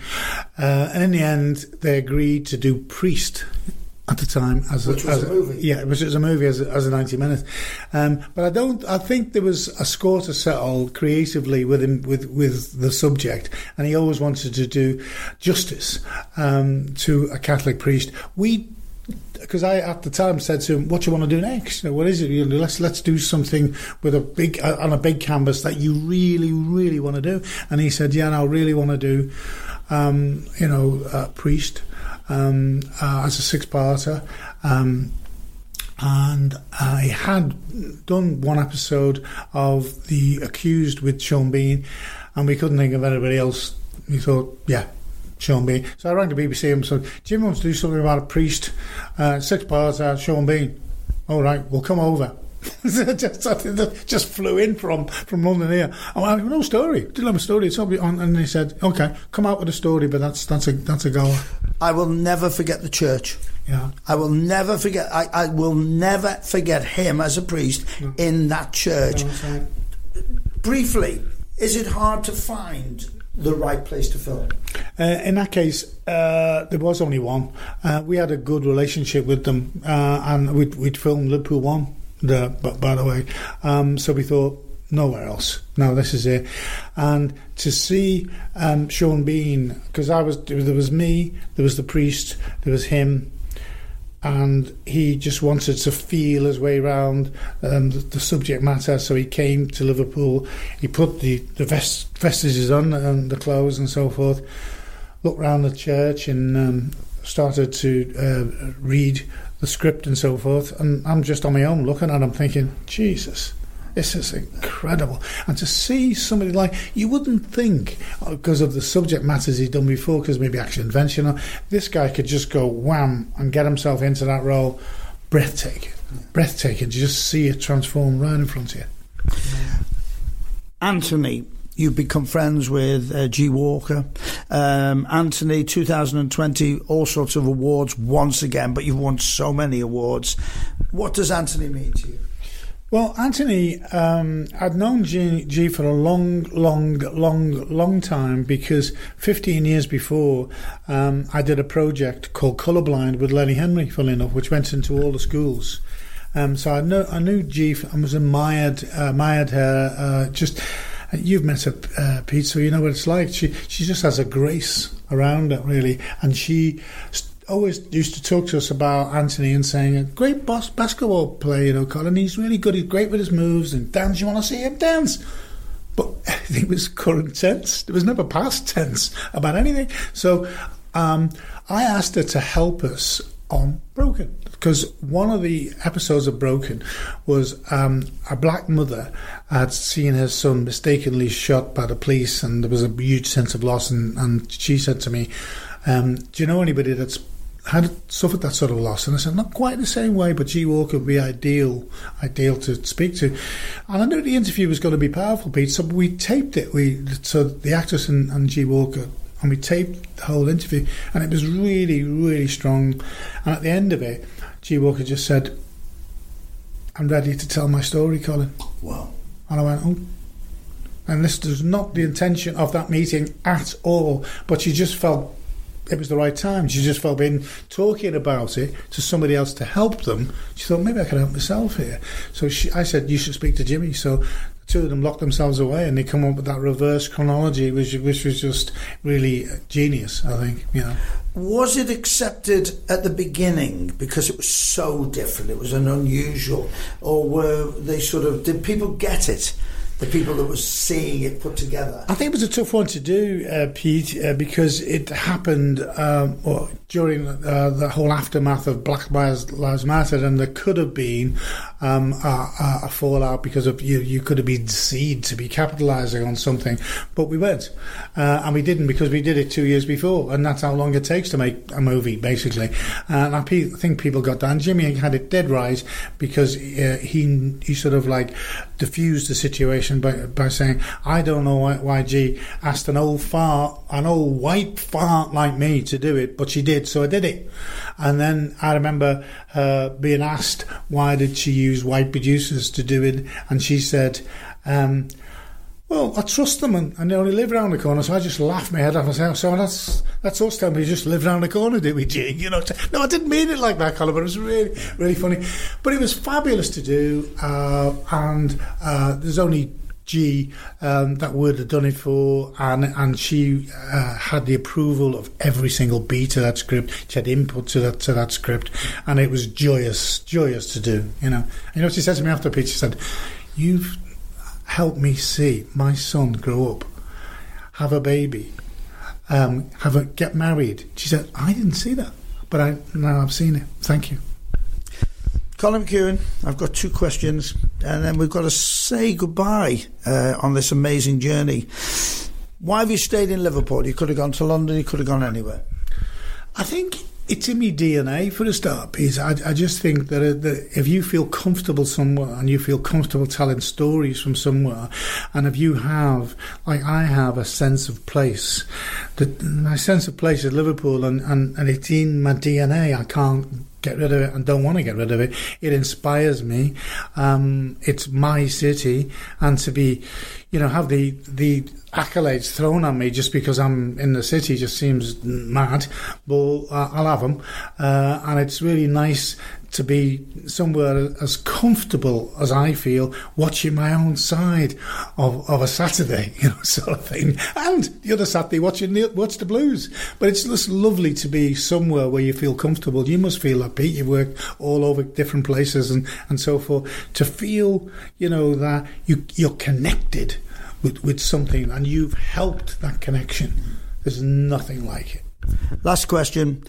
Uh, and in the end, they agreed to do Priest at the time as Which was as a movie. Yeah, which was a movie as a, as a ninety minutes. Um, but I don't. I think there was a score to settle creatively with him with with the subject, and he always wanted to do justice um, to a Catholic priest. We. Because I at the time said to him, "What do you want to do next? You know, what is it? You know, let's let's do something with a big uh, on a big canvas that you really really want to do." And he said, "Yeah, and I really want to do, um, you know, uh, priest." Um, uh, as a six-parter. Um, and I had done one episode of The Accused with Sean Bean, and we couldn't think of anybody else. We thought, yeah, Sean Bean. So I rang the BBC and said, Jim wants to do something about a priest, uh, six parts, Sean Bean. All right, we'll come over. just, just flew in from, from London here. Oh, I have no story. Didn't have a story. It's on, and they said, "Okay, come out with a story." But that's that's a that's a goal. I will never forget the church. Yeah. I will never forget. I, I will never forget him as a priest No. in that church. No. Briefly, is it hard to find the right place to film? Uh, in that case, uh, there was only one. Uh, we had a good relationship with them, uh, and we'd, we'd filmed Liverpool one. The, by the way, um, so we thought nowhere else. No, this is it. And to see um, Sean Bean, because I was there was me, there was the priest, there was him, and he just wanted to feel his way around um, the, the subject matter. So he came to Liverpool. He put the the vest, vestiges on and the clothes and so forth. Looked round the church and um, started to uh, read the script and so forth. And I'm just on my own looking at him, thinking, Jesus. This is incredible. And to see somebody like, you wouldn't think, uh, because of the subject matters he'd done before, because maybe action adventure, know, this guy could just go wham and get himself into that role. Breathtaking. Breathtaking. to just see it transform right in front of you. Anthony, you've become friends with uh, Gee. Walker. Um, Anthony, 2020, all sorts of awards once again, but you've won so many awards. What does Anthony mean to you? Well, Anthony, um, I'd known Gee, Gee for a long, long, long, long time because 15 years before, um, I did a project called Colourblind with Lenny Henry, funnily enough, which went into all the schools. Um, so I know I knew Gee and was admired, uh, admired her. Uh, just you've met her, uh, Pete, so you know what it's like. She she just has a grace around it, really, and she always used to talk to us about Anthony and saying, a great boss basketball player, you know, Colin. He's really good. He's great with his moves and dance. You want to see him dance? But everything was current tense. There was never past tense about anything. So um, I asked her to help us on Broken because one of the episodes of Broken was um, a black mother had seen her son mistakenly shot by the police, and there was a huge sense of loss. And, and she said to me, um, "Do you know anybody that's had suffered that sort of loss?" And I said, "Not quite the same way, but Gee Walker would be ideal, ideal to speak to." And I knew the interview was going to be powerful, Pete. So we taped it. We so the actress and, and Gee Walker and we taped the whole interview, and it was really, really strong. And at the end of it, Gee Walker just said, "I'm ready to tell my story, Colin." Wow. And I went, "Oh." And this was not the intention of that meeting at all, but she just felt it was the right time. She just felt being talking about it to somebody else to help them. She thought maybe I can help myself here. So she, I said, "You should speak to Jimmy." So two of them locked themselves away, and they come up with that reverse chronology, which which was just really genius. I think you know. Was it accepted at the beginning because it was so different? It was an unusual, or were they sort of? Did people get it? The people that were seeing it put together. I think it was a tough one to do, uh, Pete, uh, because it happened um, well, during uh, the whole aftermath of Black Lives Matter, and there could have been um, a, a- fallout because of you. You could have been seen to be capitalising on something, but we weren't, uh, and we didn't because we did it two years before, and that's how long it takes to make a movie, basically. And I think people got. And Jimmy had it dead right because uh, he he sort of like diffused the situation by, by saying, I don't know why, why Gee asked an old fart, an old white fart like me to do it, but she did, so I did it. And then I remember her being asked, why did she use white producers to do it? And she said, um, well, I trust them and, and they only live around the corner, so I just laugh my head off and say, so that's that's us telling me you just live around the corner, do we, Gee? You know, no, I didn't mean it like that, Colin, but it was really, really funny. But it was fabulous to do, uh, and uh, there's only Gee um, that would have done it for, and and she uh, had the approval of every single beat of that script. She had input to that to that script, and it was joyous, joyous to do. You know, and you know what she said to me after the pitch? She said, "You've helped me see my son grow up, have a baby, um, have a get married." She said, "I didn't see that." but I now I've seen it. Thank you. Colin McKeown, I've got two questions, and then we've got to say goodbye uh, on this amazing journey. Why have you stayed in Liverpool? You could have gone to London, you could have gone anywhere. I think it's in my DNA for a start, Peter. I, I just think that, uh, that if you feel comfortable somewhere and you feel comfortable telling stories from somewhere, and if you have, like I have, a sense of place, that my sense of place is Liverpool, and, and, and it's in my DNA. I can't get rid of it and don't want to get rid of it. It inspires me. Um, it's my city, and to be, you know, have the the accolades thrown at me just because I'm in the city just seems mad. But I'll have them, uh, and it's really nice to be somewhere as comfortable as I feel watching my own side of, of a Saturday, you know, sort of thing. And the other Saturday watching the, watch the blues. But it's just lovely to be somewhere where you feel comfortable. You must feel that, Pete. You've worked all over different places and, and so forth. To feel, you know, that you, you're connected with, with something and you've helped that connection. There's nothing like it. Last question.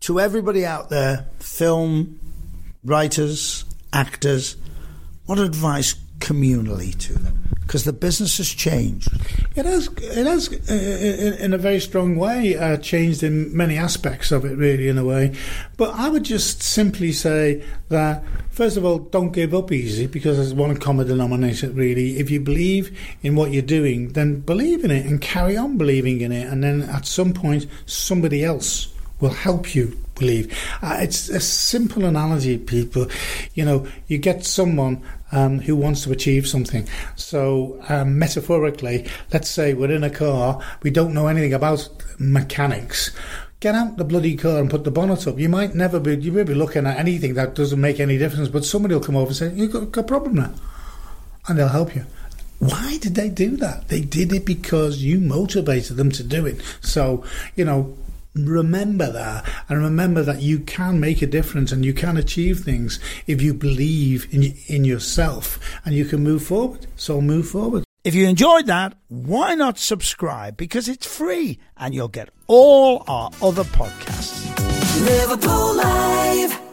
To everybody out there, film, writers, actors, what advice communally to them? Because the business has changed. It has, it has, uh, in, a very strong way, uh, changed in many aspects of it, really, in a way. But I would just simply say that, first of all, don't give up easy, because there's one common denominator, really. If you believe in what you're doing, then believe in it and carry on believing in it. And then at some point, somebody else will help you believe. Uh, it's a simple analogy, people. You know, you get someone um, who wants to achieve something. So, um, metaphorically, let's say we're in a car, we don't know anything about mechanics. Get out the bloody car and put the bonnet up. You might never be, you may be looking at anything that doesn't make any difference, but somebody will come over and say, You've got, got a problem now. And they'll help you. Why did they do that? They did it because you motivated them to do it. So, you know, remember that and remember that you can make a difference and you can achieve things if you believe in in yourself and you can move forward so move forward If you enjoyed that, why not subscribe? Because it's free and you'll get all our other podcasts. Liverpool Live.